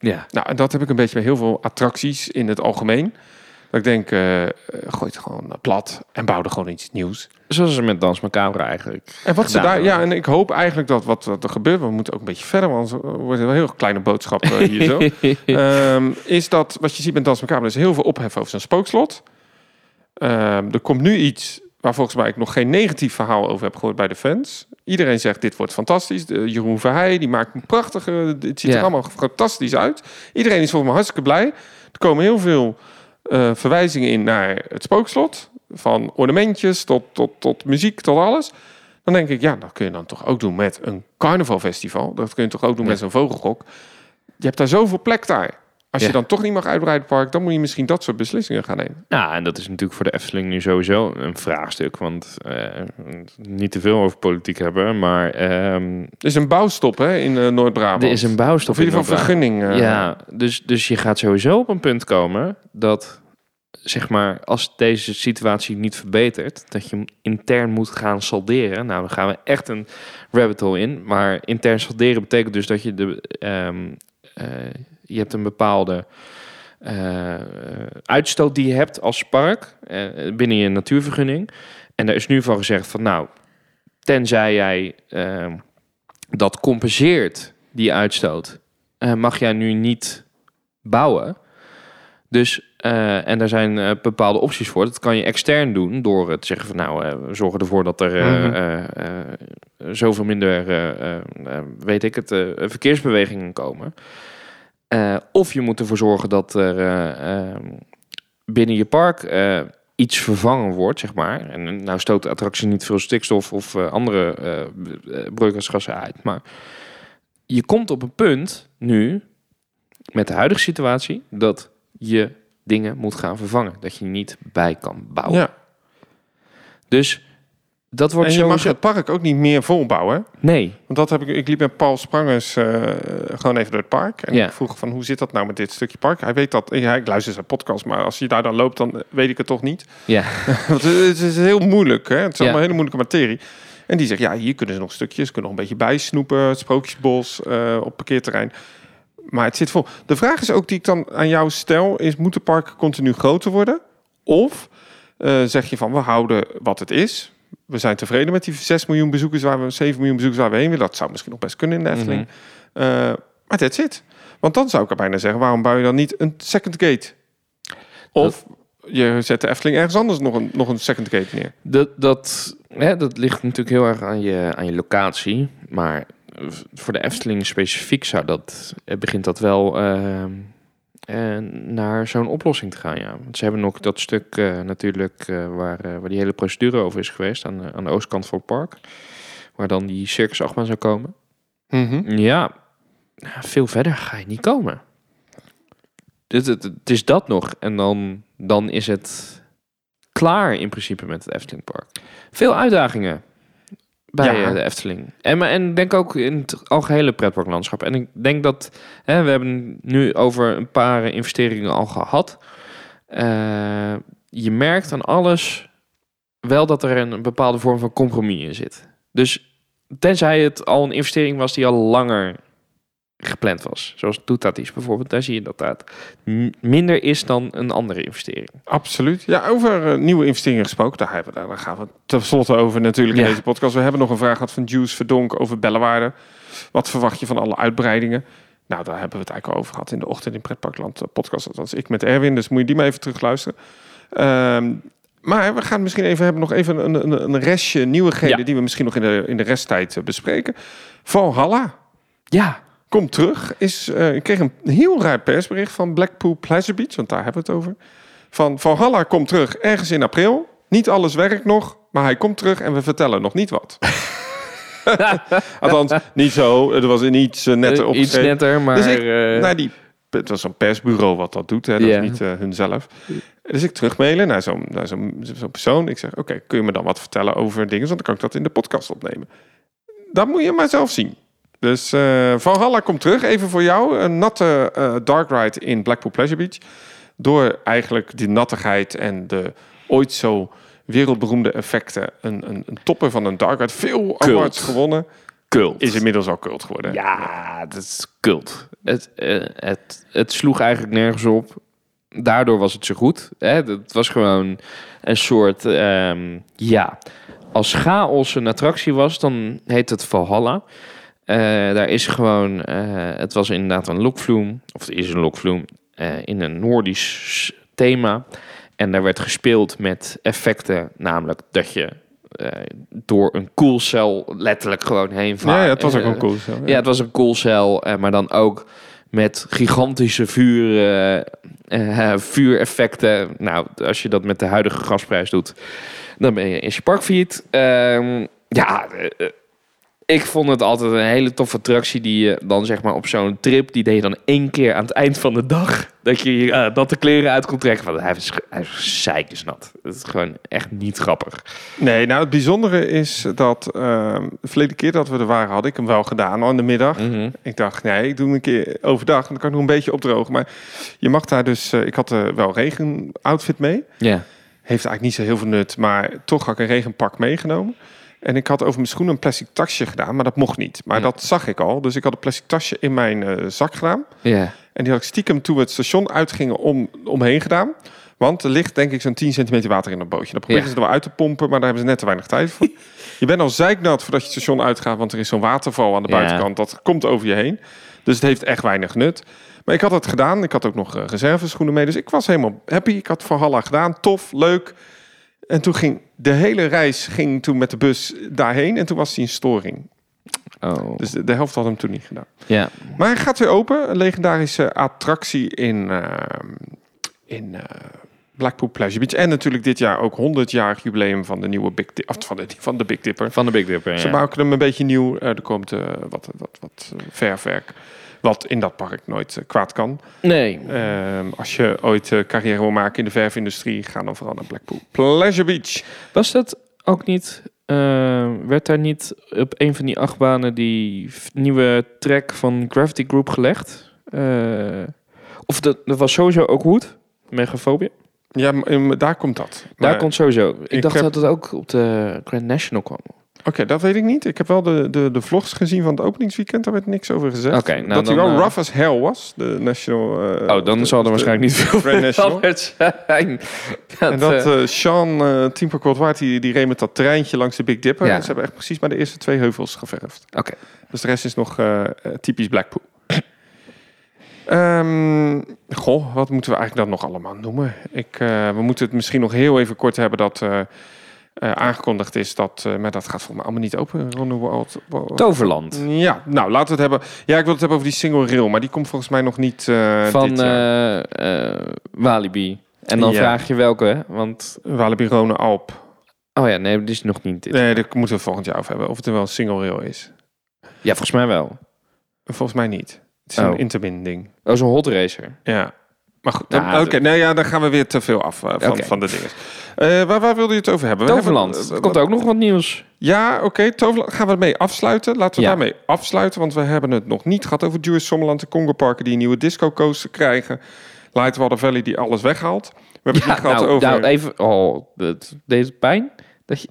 Ja. Nou, en dat heb ik een beetje bij heel veel attracties in het algemeen. Dat ik denk, eh, eh, gooi het gewoon plat en bouw er gewoon iets nieuws. Zoals ze met Dans Macabre eigenlijk. En wat ze daar, ja, en ik hoop eigenlijk dat wat, wat er gebeurt, we moeten ook een beetje verder, want anders wordt een heel kleine boodschap eh, hier zo. Ehm, is dat wat je ziet met Dans Macabre, er is heel veel ophef over zijn spookslot. Ehm, er komt nu iets waar volgens mij ik nog geen negatief verhaal over heb gehoord bij de fans. Iedereen zegt, dit wordt fantastisch. De, Jeroen Verheij, die maakt een prachtige... Het ziet Ja. er allemaal fantastisch uit. Iedereen is volgens mij hartstikke blij. Er komen heel veel eh, verwijzingen in naar het spookslot. Van ornamentjes tot, tot, tot muziek, tot alles. Dan denk ik, ja, dat kun je dan toch ook doen met een carnavalfestival. Dat kun je toch ook doen Ja. met zo'n vogelgok. Je hebt daar zoveel plek daar. Als Ja. je dan toch niet mag uitbreiden het park, dan moet je misschien dat soort beslissingen gaan nemen. Ja, en dat is natuurlijk voor de Efteling nu sowieso een vraagstuk. Want eh, niet te veel over politiek hebben, maar ehm, Er is een bouwstop hè, in eh, Noord-Brabant. er is een bouwstop Of in ieder geval Noord-Brabant. vergunning. eh, Ja, dus, dus je gaat sowieso op een punt komen dat, zeg maar, als deze situatie niet verbetert, dat je intern moet gaan salderen. Nou, dan gaan we echt een rabbit hole in. Maar intern salderen betekent dus dat je de, ehm, eh, je hebt een bepaalde eh, uitstoot die je hebt als park eh, binnen je natuurvergunning. En daar is nu van gezegd van nou, tenzij jij eh, dat compenseert, die uitstoot, eh, mag jij nu niet bouwen. Dus, en daar zijn bepaalde opties voor. Dat kan je extern doen door te zeggen van nou, we zorgen ervoor dat er Mhm. zoveel minder, weet ik het, verkeersbewegingen komen. Eh, of je moet ervoor zorgen dat er eh, eh, binnen je park eh, iets vervangen wordt, zeg maar. En nou stoot de attractie niet veel stikstof of andere broeikasgassen uit. Maar je komt op een punt nu, met de huidige situatie, dat je dingen moet gaan vervangen. Dat je niet bij kan bouwen. Ja. Dus dat wordt En je mag het park ook niet meer volbouwen. Nee, Want dat heb ik, ik liep met Paul Sprangers eh, gewoon even door het park. En Ja. ik vroeg van hoe zit dat nou met dit stukje park? Hij weet dat, ja, ik luister zijn podcast, maar als je daar dan loopt, dan weet ik het toch niet. ja. Want het is heel moeilijk, hè? het is Ja. allemaal hele moeilijke materie. En die zegt, ja, hier kunnen ze nog stukjes, kunnen nog een beetje bijsnoepen, het sprookjesbos eh, op parkeerterrein. Maar het zit vol. De vraag is ook die ik dan aan jou stel, is moet de park continu groter worden? Of eh, zeg je van, we houden wat het is. We zijn tevreden met die 6 miljoen bezoekers, waar we 7 miljoen bezoekers waar we heen willen. Dat zou misschien nog best kunnen in de Efteling. Eh, maar that's it. Want dan zou ik er bijna zeggen, waarom bouw je dan niet een second gate? Of je zet de Efteling ergens anders nog een, nog een second gate neer. Dat, dat, hè, dat ligt natuurlijk heel erg aan je, aan je locatie. Maar voor de Efteling specifiek zou dat, eh, begint dat wel eh, eh, naar zo'n oplossing te gaan. Ja. Want ze hebben nog dat stuk eh, natuurlijk eh, waar, waar die hele procedure over is geweest aan, de- aan de oostkant van het park. Waar dan die circus achtbaan zou komen. Ja, veel verder ga je niet komen. Het, het, het is dat nog. En dan, dan is het klaar in principe met het Efteling Park. Veel uitdagingen bij Ja. eh, de Efteling. En, maar- en denk ook in het algehele pretparklandschap. En ik denk dat hè, we hebben nu over een paar investeringen al gehad. Eh, je merkt aan alles wel dat er een bepaalde vorm van compromis in zit. Dus tenzij het al een investering was die al langer gepland was. Zoals Toetatis bijvoorbeeld. Daar zie je dat dat minder is dan een andere investering. Absoluut. Ja, over eh, nieuwe investeringen gesproken, daar, hebben, we- daar gaan we tenslotte over natuurlijk in Ja. deze podcast. We hebben nog een vraag gehad van Juice Verdonk over Bellewaarde. Wat verwacht je van alle uitbreidingen? Nou, daar hebben we het eigenlijk al over gehad in de ochtend in Pretparkland eh, podcast. Dat was ik met Erwin, dus moet je die maar even terugluisteren. Ehm maar we gaan misschien even hebben nog even een, een, een restje nieuwigheden Ja. die we misschien nog in de, in de resttijd eh, bespreken. Valhalla Ja, komt terug. Is, eh, ik kreeg een heel raar persbericht van Blackpool Pleasure Beach, want daar hebben we het over. Van Valhalla komt terug ergens in april. Niet alles werkt nog, maar hij komt terug en we vertellen nog niet wat. Althans, niet zo. Het was in iets eh, netter Eh, iets netter, maar... Dus ik- eh, Nou, die, het was zo'n persbureau wat dat doet, hè, dat is niet eh hunzelf. Dus ik terugmailen naar zo'n naar zo'n zo'n persoon. Ik zeg, oké, kun je me dan wat vertellen over dingen? Want dan kan ik dat in de podcast opnemen. Dat moet je maar zelf zien. Dus eh Valhalla komt terug. Even voor jou. Een natte eh, dark ride in Blackpool Pleasure Beach. Door eigenlijk die nattigheid en de ooit zo wereldberoemde effecten. Een, een, een topper van een dark ride. Veel awards gewonnen. cult. Is inmiddels al cult geworden. Ja, dat is cult. Het, eh, het, het sloeg eigenlijk nergens op. Daardoor was het zo goed. Hè? Het was gewoon een soort... ehm, ja, als chaos een attractie was, dan heet het Valhalla. Eh, daar is gewoon... eh, het was inderdaad een lokvloem. Of het is een lokvloem. eh, in een Noordisch thema. En daar werd gespeeld met effecten. Namelijk dat je... door een koelcel letterlijk gewoon heen vaart. Ja, ja, het was ook cool. Zo, ja, het was een koelcel, maar dan ook met gigantische vuur, eh, vuureffecten. Nou, als je dat met de huidige gasprijs doet, dan ben je in je park failliet. Ehm, ja, ik vond het altijd een hele toffe attractie die je dan zeg maar op zo'n trip, die deed je dan één keer aan het eind van de dag, dat je eh, natte kleren uit kon trekken. Want hij is, hij is zeikensnat. Het is gewoon echt niet grappig. Nee, nou het bijzondere is dat ehm, de verleden keer dat we er waren, had ik hem wel gedaan al in de middag. Mhm. Ik dacht, nee, ik doe hem een keer overdag. Dan kan ik nog een beetje opdrogen. Maar je mag daar dus... eh, ik had er wel regen outfit mee. Ja. Heeft eigenlijk niet zo heel veel nut. Maar toch had ik een regenpak meegenomen. En ik had over mijn schoenen een plastic tasje gedaan. Maar dat mocht niet. Maar Ja. dat zag ik al. Dus ik had een plastic tasje in mijn eh, zak gedaan. Ja. En die had ik stiekem toen we het station uitgingen om, omheen gedaan. Want er ligt denk ik zo'n 10 centimeter water in dat bootje. Dan proberen Ja. ze er wel uit te pompen, maar daar hebben ze net te weinig tijd voor. je bent al zeiknat voordat je het station uitgaat, want er is zo'n waterval aan de buitenkant. Dat komt over je heen. Dus het heeft echt weinig nut. Maar ik had het gedaan. Ik had ook nog eh, reserveschoenen mee. Dus ik was helemaal happy. Ik had Valhalla gedaan. Tof, leuk. En toen ging de hele reis ging toen met de bus daarheen. En toen was hij in storing. Oh. Dus de, de helft had hem toen niet gedaan. Ja. Maar hij gaat weer open. Een legendarische attractie in, eh, in eh, Blackpool Pleasure Beach. En natuurlijk dit jaar ook 100 jaar jubileum van de nieuwe Big Dipper. Van de, van de Big Dipper. Van de Big Dipper, Ze ja. maken hem een beetje nieuw. Er komt eh, wat, wat, wat eh, verfwerk. Wat in dat park nooit eh, kwaad kan. Nee. Ehm, als je ooit eh, carrière wil maken in de verfindustrie, ga dan vooral naar Blackpool Pleasure Beach. Was dat ook niet... eh, werd daar niet op een van die achtbanen die nieuwe track van Gravity Group gelegd? Eh, of dat, dat was sowieso ook Wood, Megafobia. Ja, m- m- daar komt dat. Daar Maar- komt sowieso. Ik, ik dacht heb- dat het ook op de Grand National kwam. Oké, dat weet ik niet. Ik heb wel de, de, de vlogs gezien van het openingsweekend. Daar werd niks over gezegd. Oké, nou dat hij wel eh, rough as hell was. De National... eh, Oh, dan de- zal er de- waarschijnlijk niet veel National. zijn. En dat eh, Sean, Team Worldwide, die, die reed met dat treintje langs de Big Dipper. Ja. En ze hebben echt precies maar de eerste twee heuvels geverfd. Oké. Dus de rest is nog typisch Blackpool. Ehm, goh, wat moeten we eigenlijk dan nog allemaal noemen? Ik, we moeten het misschien nog heel even kort hebben dat eh, aangekondigd is dat... eh, maar dat gaat volgens mij allemaal niet open. Ron World, Toverland. Ja, nou laten we het hebben. Ja, ik wil het hebben over die single rail, maar die komt volgens mij nog niet eh van Walibi. En dan Ja. vraag je welke, hè? Want... Walibi Rhone Alp. Oh ja, nee, die is nog niet dit. Nee, daar moeten we volgend jaar over hebben. Of het er wel een single rail is. Ja, volgens mij wel. Volgens mij niet. Het is Oh. een interbinding. Oh, zo'n hot racer. Ja. Maar goed, Ja, oké, nou ja, dan gaan we weer te veel af eh, van, van de dingen. Eh, waar, waar wilde je het over hebben? Toverland. hebben- Er eh, komt ook nog wat nieuws. Ja, oké, Toverland. Gaan we ermee afsluiten? Laten we Ja. daarmee afsluiten, want we hebben het nog niet gehad over Jewish Sommerland, de Congo Parken die een nieuwe disco coaster krijgen. Lightwater Valley die alles weghaalt. We hebben het niet gehad nou, over... nou, even... Oh, dat, deze pijn? Dat je,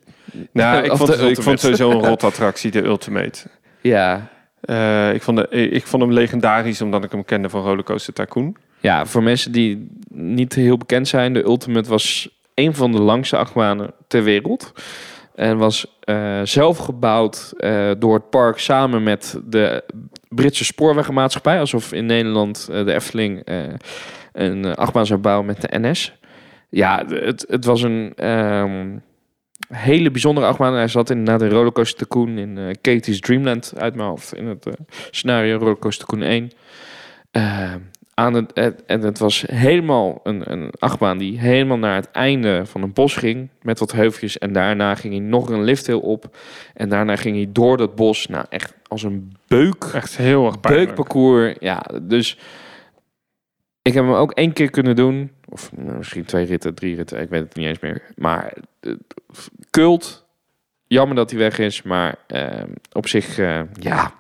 nou, ik vond, ik vond sowieso een rot attractie, de Ultimate. ja. Eh, ik, vond de, ik vond hem legendarisch omdat ik hem kende van Rollercoaster Tycoon. Ja, voor mensen die niet heel bekend zijn... De Ultimate was een van de langste achtbanen ter wereld. En was eh, zelf gebouwd eh, door het park samen met de Britse spoorwegenmaatschappij. Alsof in Nederland eh, de Efteling een achtbaan zou bouwen met de NS. Ja, het, het was een ehm, hele bijzondere achtbaan. Hij zat inderdaad in Rollercoaster Tycoon in Katie's Dreamland uit mijn hoofd. In het scenario Rollercoaster Tycoon 1. Eh, aan het, het- en het was helemaal een, een achtbaan die helemaal naar het einde van een bos ging. Met wat heuveltjes. En daarna ging hij nog een lifthill op. En daarna ging hij door dat bos. Nou, echt als een beuk Echt heel erg pijnlijk. beukparcours. Ja, dus ik heb hem ook één keer kunnen doen. Of nou, misschien twee ritten, drie ritten. Ik weet het niet eens meer. Maar eh, cult. Jammer dat hij weg is. Maar eh, op zich, eh, ja.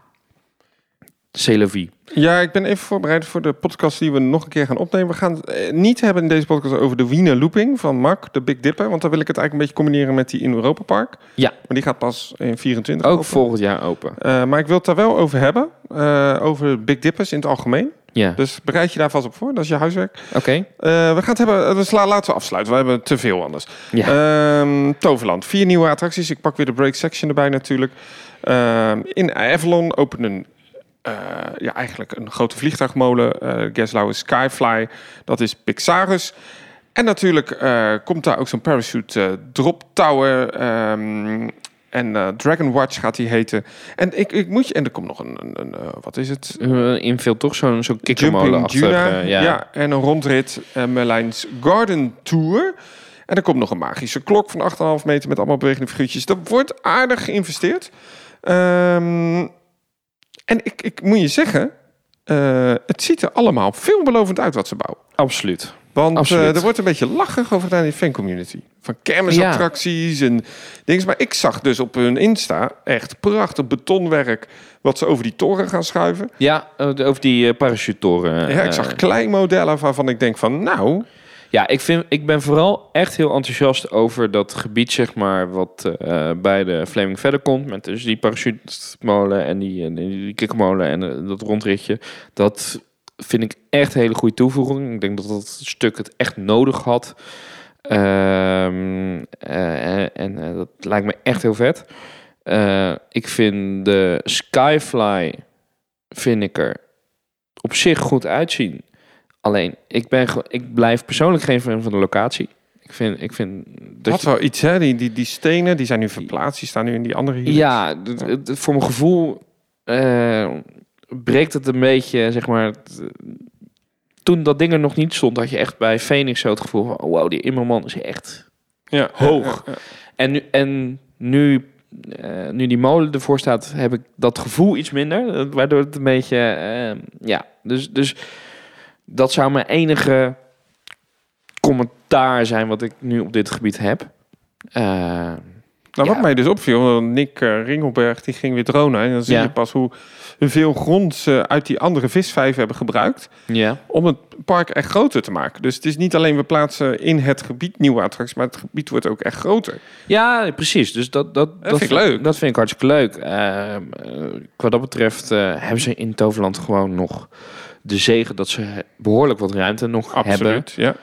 C'est la vie. Ja, ik ben even voorbereid voor de podcast die we nog een keer gaan opnemen. We gaan het eh, niet hebben in deze podcast over de Wiener Looping van Mark, de Big Dipper. Want dan wil ik het eigenlijk een beetje combineren met die in Europa Park. Ja. Maar die gaat pas in 24 Ook open. volgend jaar open. Eh, maar ik wil het daar wel over hebben. eh, over Big Dippers in het algemeen. Ja, Dus bereid je daar vast op voor. Dat is je huiswerk. oké. We gaan het hebben. Dus la- laten we afsluiten. We hebben te veel anders. Ja. Ehm, Toverland. Vier nieuwe attracties. Ik pak weer de break section erbij natuurlijk. Ehm, in Avalon openen eh, ja, eigenlijk een grote vliegtuigmolen. eh Geslauer Skyfly. Dat is Pixarus. En natuurlijk eh, komt daar ook zo'n parachute drop tower. ehm, en Dragon Watch gaat die heten. En ik, ik moet je. En er komt nog een. een, een, wat is het? Uh, invul toch zo'n zo'n kikkermolen Juna. ja. ja. en een rondrit. Uh, Merlijn's Garden Tour. En er komt nog een magische klok van 8,5 meter met allemaal bewegende figuurtjes. Er wordt aardig geïnvesteerd. Ehm, en ik, ik moet je zeggen, eh, het ziet er allemaal veelbelovend uit wat ze bouwen. Absoluut. Want eh, er wordt een beetje lachig over gedaan in de fancommunity. Van kermisattracties en dingen. Maar ik zag dus op hun Insta echt prachtig betonwerk... wat ze over die toren gaan schuiven. Ja, de- over die uh, parachutetoren. Ja, ik zag kleinmodellen waarvan ik denk van... nou, Ja, ik, vind, ik ben vooral echt heel enthousiast over dat gebied, zeg maar, wat eh, bij de Flaming verder komt. Met dus die parachutemolen en die, en die en eh, dat rondritje. Dat vind ik echt een hele goede toevoeging. Ik denk dat dat stuk het echt nodig had. Ehm, eh, en dat lijkt me echt heel vet. Ik vind de Skyfly vind ik er op zich goed uitzien. Alleen, ik, ben, ik blijf persoonlijk geen fan van de locatie. Ik vind, ik vind dat Dat je- wel iets, hè? Die, die, die stenen, die zijn nu verplaatst. Die staan nu in die andere hier. Ja, voor mijn gevoel eh, breekt het een beetje, zeg maar... Toen dat ding er nog niet stond, had je echt bij Phoenix zo het gevoel van... Oh, wow, die Immerman is echt ja. hoog. Ja, ja. En nu, en nu, eh, nu die molen ervoor staat, heb ik dat gevoel iets minder. eh, Waardoor het een beetje, ja, dus, dus dat zou mijn enige commentaar zijn wat ik nu op dit gebied heb. Eh, Nou, Ja. wat mij dus opviel, Nick eh, Ringelberg die ging weer dronen. En dan zie Ja. je pas hoe veel grond ze uit die andere visvijven hebben gebruikt ja. om het park echt groter te maken. Dus het is niet alleen we plaatsen in het gebied nieuwe attracties, maar het gebied wordt ook echt groter. Ja, precies. Dus dat, dat, vind ik leuk. Dat vind ik hartstikke leuk. Ehm, eh, wat dat betreft hebben ze in Toverland gewoon nog de zegen dat ze behoorlijk wat ruimte nog hebben. Absoluut, ja.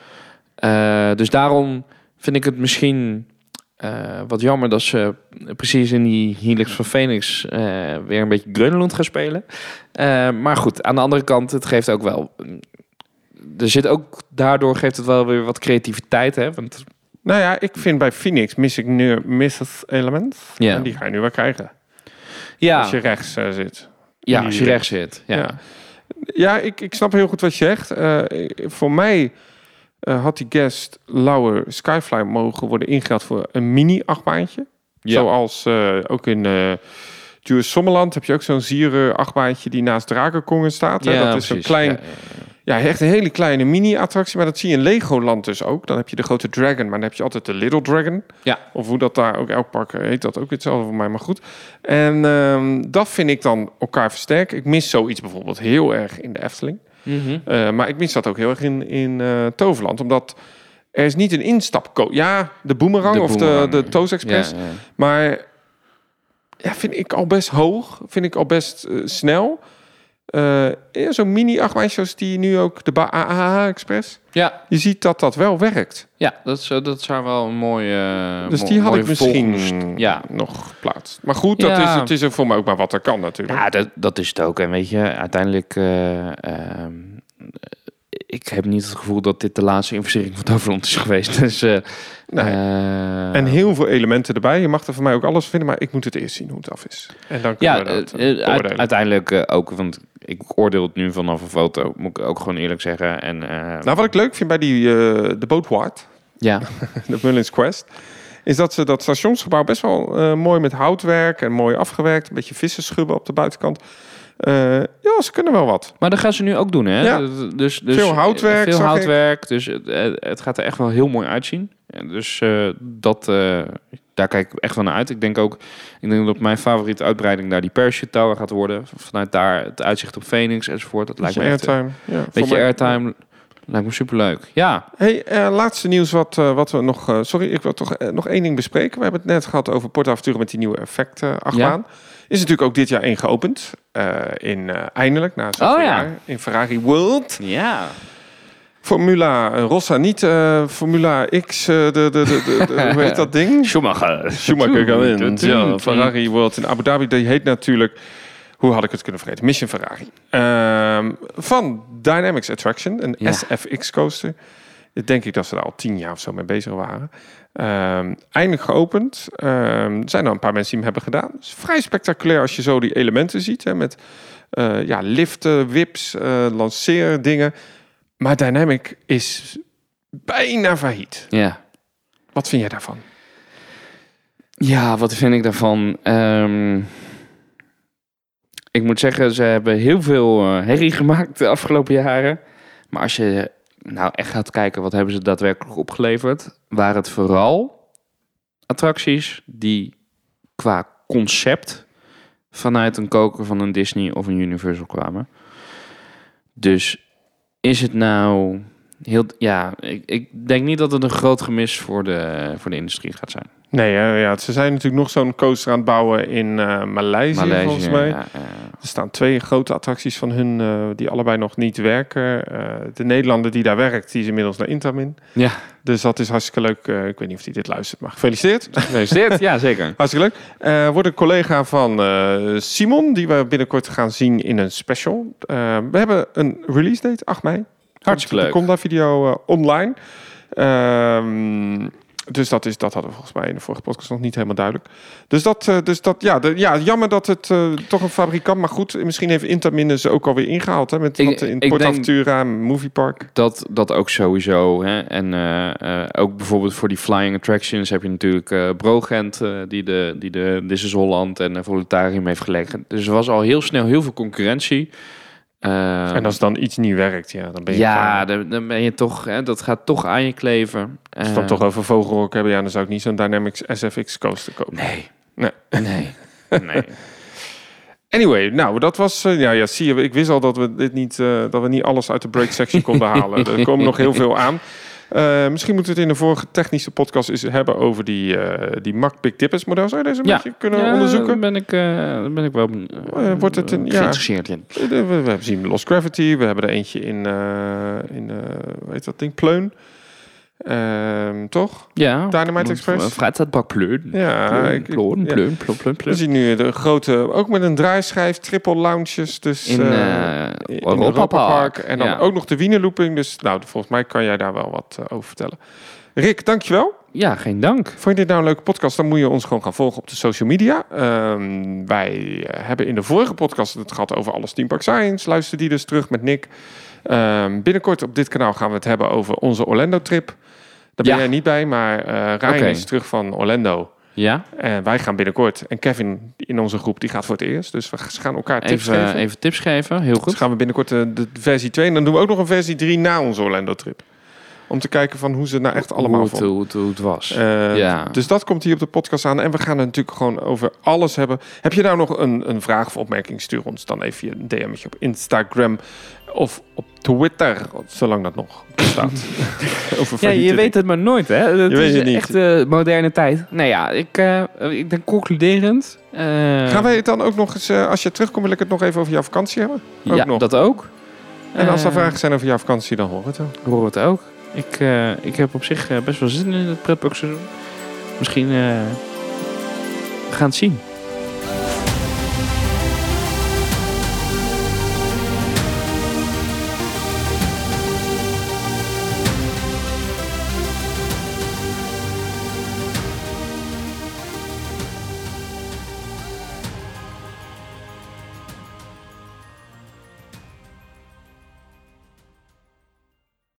Eh, dus daarom vind ik het misschien eh, wat jammer dat ze precies in die Helix van Phoenix eh, weer een beetje Grönland gaan spelen. Maar goed, aan de andere kant, het geeft ook wel. Er zit ook, daardoor geeft het wel weer wat creativiteit, hè? Want Nou ja, ik vind bij Phoenix mis ik nu Mrs. Element. Ja. En die ga je nu wel krijgen. ja, Als je rechts zit. ja als je rechts zit. Ja. Ja, ja ik, ik snap heel goed wat je zegt. Eh, voor mij eh, had die guest Lauer Skyfly mogen worden ingehaald voor een mini-achtbaantje. Ja. Zoals eh, ook in eh Jules Sommerland heb je ook zo'n zieren achtbaantje die naast Drakenkongen staat. Hè? dat is zo'n precies. klein, Ja, ja, echt een hele kleine mini-attractie. Maar dat zie je in Legoland dus ook. Dan heb je de grote Dragon, maar dan heb je altijd de Little Dragon. Ja. Of hoe dat daar ook, elk park heet dat ook hetzelfde voor mij, maar goed. En ehm, dat vind ik dan elkaar versterken. Ik mis zoiets bijvoorbeeld heel erg in de Efteling. Mhm. Eh, maar ik mis dat ook heel erg in, in eh, Toverland. Omdat er is niet een instapcode. Ja, de Boomerang De of Boomerang. de, de Toast Express. Ja, ja. Maar ja, vind ik al best hoog. Vind ik al best eh, snel. Eh, ja, Zo'n mini-achtbaantje zoals die nu ook, de AAH Express. Ja, Je ziet dat dat wel werkt. ja dat, is, dat zou wel een mooie. eh, Dus mo- die had ik misschien Ja, nog geplaatst. Maar goed, dat Ja. is, het is er voor mij ook maar wat er kan natuurlijk. Ja, dat, dat is het ook. En weet je, uiteindelijk... eh, ehm, ik heb niet het gevoel dat dit de laatste investering van Toverland is geweest. Dus, eh, Nee. eh, en heel veel elementen erbij. Je mag er van mij ook alles vinden, maar ik moet het eerst zien hoe het af is. En dan kunnen ja, we dat beoordelen. uiteindelijk ook, want ik oordeel het nu vanaf een foto, moet ik ook gewoon eerlijk zeggen. En Nou, wat ik leuk vind bij die, de Boatward, ja, de Mullins Quest, is dat ze dat stationsgebouw best wel mooi met houtwerk en mooi afgewerkt, een beetje vissenschubben op de buitenkant. Eh, ja, ze kunnen wel wat. maar dat gaan ze nu ook doen, hè? Ja. Dus, dus, Veel houtwerk, Veel zag ik. houtwerk, dus het, eh, het gaat er echt wel heel mooi uitzien. En dus eh, dat, eh, daar kijk ik echt wel naar uit. Ik denk ook, ik denk dat mijn favoriete uitbreiding daar die Parachute Tower gaat worden. Vanuit daar het uitzicht op Phoenix enzovoort. Dat lijkt me echt... eh, airtime. Ja, voor Beetje mij- airtime, lijkt me superleuk. Ja, Hey, eh, laatste nieuws wat, eh, wat we nog... eh, sorry, ik wil toch eh, nog één ding bespreken. We hebben het net gehad over portavonturen met die nieuwe effect eh, achtbaan. Is natuurlijk ook dit jaar één geopend. eh, in eh, eindelijk, na zoveel Oh ja. jaar, in Ferrari World. ja. Formula Rossa, niet eh, Formula X, de, de, de, de, hoe heet dat ding? Schumacher. Schumacher Galint. Ja, Ferrari World in Abu Dhabi, die heet natuurlijk... Hoe had ik het kunnen vergeten? Mission Ferrari. Ehm, van Dynamics Attraction, een Ja. SFX coaster. Denk ik dat ze daar al tien jaar of zo mee bezig waren. Ehm, eindelijk geopend. Ehm, er zijn er een paar mensen die hem hebben gedaan. Het is vrij spectaculair als je zo die elementen ziet. Hè, met eh, ja, liften, wips, eh lanceerdingen. Maar Dynamic is bijna failliet. Ja. Wat vind jij daarvan? Ja, wat vind ik daarvan? Ehm, ik moet zeggen, ze hebben heel veel eh, herrie gemaakt de afgelopen jaren. Maar als je nou echt gaat kijken, wat hebben ze daadwerkelijk opgeleverd? Waren het vooral attracties die qua concept vanuit een koker van een Disney of een Universal kwamen. Dus is het nou Heel, ja, ik, ik denk niet dat het een groot gemis voor de, voor de industrie gaat zijn. Nee, ja, ze zijn natuurlijk nog zo'n coaster aan het bouwen in eh Maleisië, volgens mij. ja, ja. Er staan twee grote attracties van hun eh, die allebei nog niet werken. Eh, de Nederlander die daar werkt, die is inmiddels naar Intamin. Ja, Dus dat is hartstikke leuk. Ik weet niet of hij dit luistert, maar gefeliciteerd. gefeliciteerd. ja, zeker. hartstikke leuk. Wordt een collega van Simon, die we binnenkort gaan zien in een special. We hebben een release date, 8 mei. Hartstikke Er leuk. komt daar video eh, online. Ehm, dus dat, is, dat hadden we volgens mij in de vorige podcast nog niet helemaal duidelijk. Dus dat, eh, dus dat ja, de, ja, jammer dat het eh, toch een fabrikant, maar goed, misschien heeft Intamin ze ook alweer ingehaald hè, met Ik- wat in Port Aventura, Movie Park. Dat, dat ook sowieso. Hè. En ook bijvoorbeeld voor die flying attractions heb je natuurlijk Brogent, die, de, die de This is Holland en Voluntarium heeft gelegd. Dus er was al heel snel heel veel concurrentie. En als het dan iets niet werkt, ja, dan ben je ja, dan, dan ben je toch, hè, dat gaat toch aan je kleven. Als we dan Eh, toch over Vogelrok hebben, ja, dan zou ik niet zo'n Dynamics SFX coaster kopen. Nee. Nee. Nee. nee. Anyway, nou, dat was... eh, ja, ja, zie je, ik wist al dat we dit niet... eh, dat we niet alles uit de break section konden halen. Er komen nog heel veel aan. Eh, misschien moeten we het in de vorige technische podcast eens hebben over die, eh die Mac Big Dippers model. Zou je deze een Ja. beetje kunnen Ja, onderzoeken? Daar ben ik, daar ben ik wel wordt het een- geïnteresseerd in. We, we, we hebben zien Lost Gravity. We hebben er eentje in, in hoe heet dat ding? Pleun. Ehm, toch? Ja. Dynamite Express? Vrijtijdbak pleun. Ja, Pleun, pleun, pleun, pleun, pleun, We zien nu de grote, ook met een draaischijf, triple lounges. Dus, In, eh, eh, in Europa Park. Park. En dan Ja. ook nog de wienerlooping. Dus nou, volgens mij kan jij daar wel wat eh, over vertellen. Rick, dankjewel. Ja, geen dank. Vond je dit nou een leuke podcast? Dan moet je ons gewoon gaan volgen op de social media. Ehm, wij hebben in de vorige podcast het gehad over alles Team Park Science. Luister die dus terug met Nick. Ehm, binnenkort op dit kanaal gaan we het hebben over onze Orlando-trip. Daar ben Ja. jij niet bij, maar eh Ryan is terug van Orlando. Ja, En wij gaan binnenkort. En Kevin in onze groep, die gaat voor het eerst. Dus we gaan elkaar tips even, geven. even tips geven. Heel Dus goed. gaan we binnenkort de, de versie 2. En dan doen we ook nog een versie 3 na onze Orlando-trip. Om te kijken van hoe ze nou echt allemaal hoe het, hoe, het, hoe het was. Eh, Ja. Dus dat komt hier op de podcast aan. En we gaan het natuurlijk gewoon over alles hebben. Heb je nou nog een, een vraag of opmerking? Stuur ons dan even een DM'tje op Instagram of op Twitter. Zolang dat nog bestaat. over ja, je weet het maar nooit, hè? Het Je weet is het niet. echt eh, moderne tijd. Nou ja, ik, eh, ik denk concluderend. Gaan wij het dan ook nog eens, als je terugkomt, wil ik het nog even over jouw vakantie hebben? Ook ja, nog. dat ook. En als er vragen zijn over jouw vakantie, dan horen we het wel. horen we het ook. Ik, eh, ik heb op zich eh, best wel zin in het pretparkseizoen. Misschien eh, gaan het zien.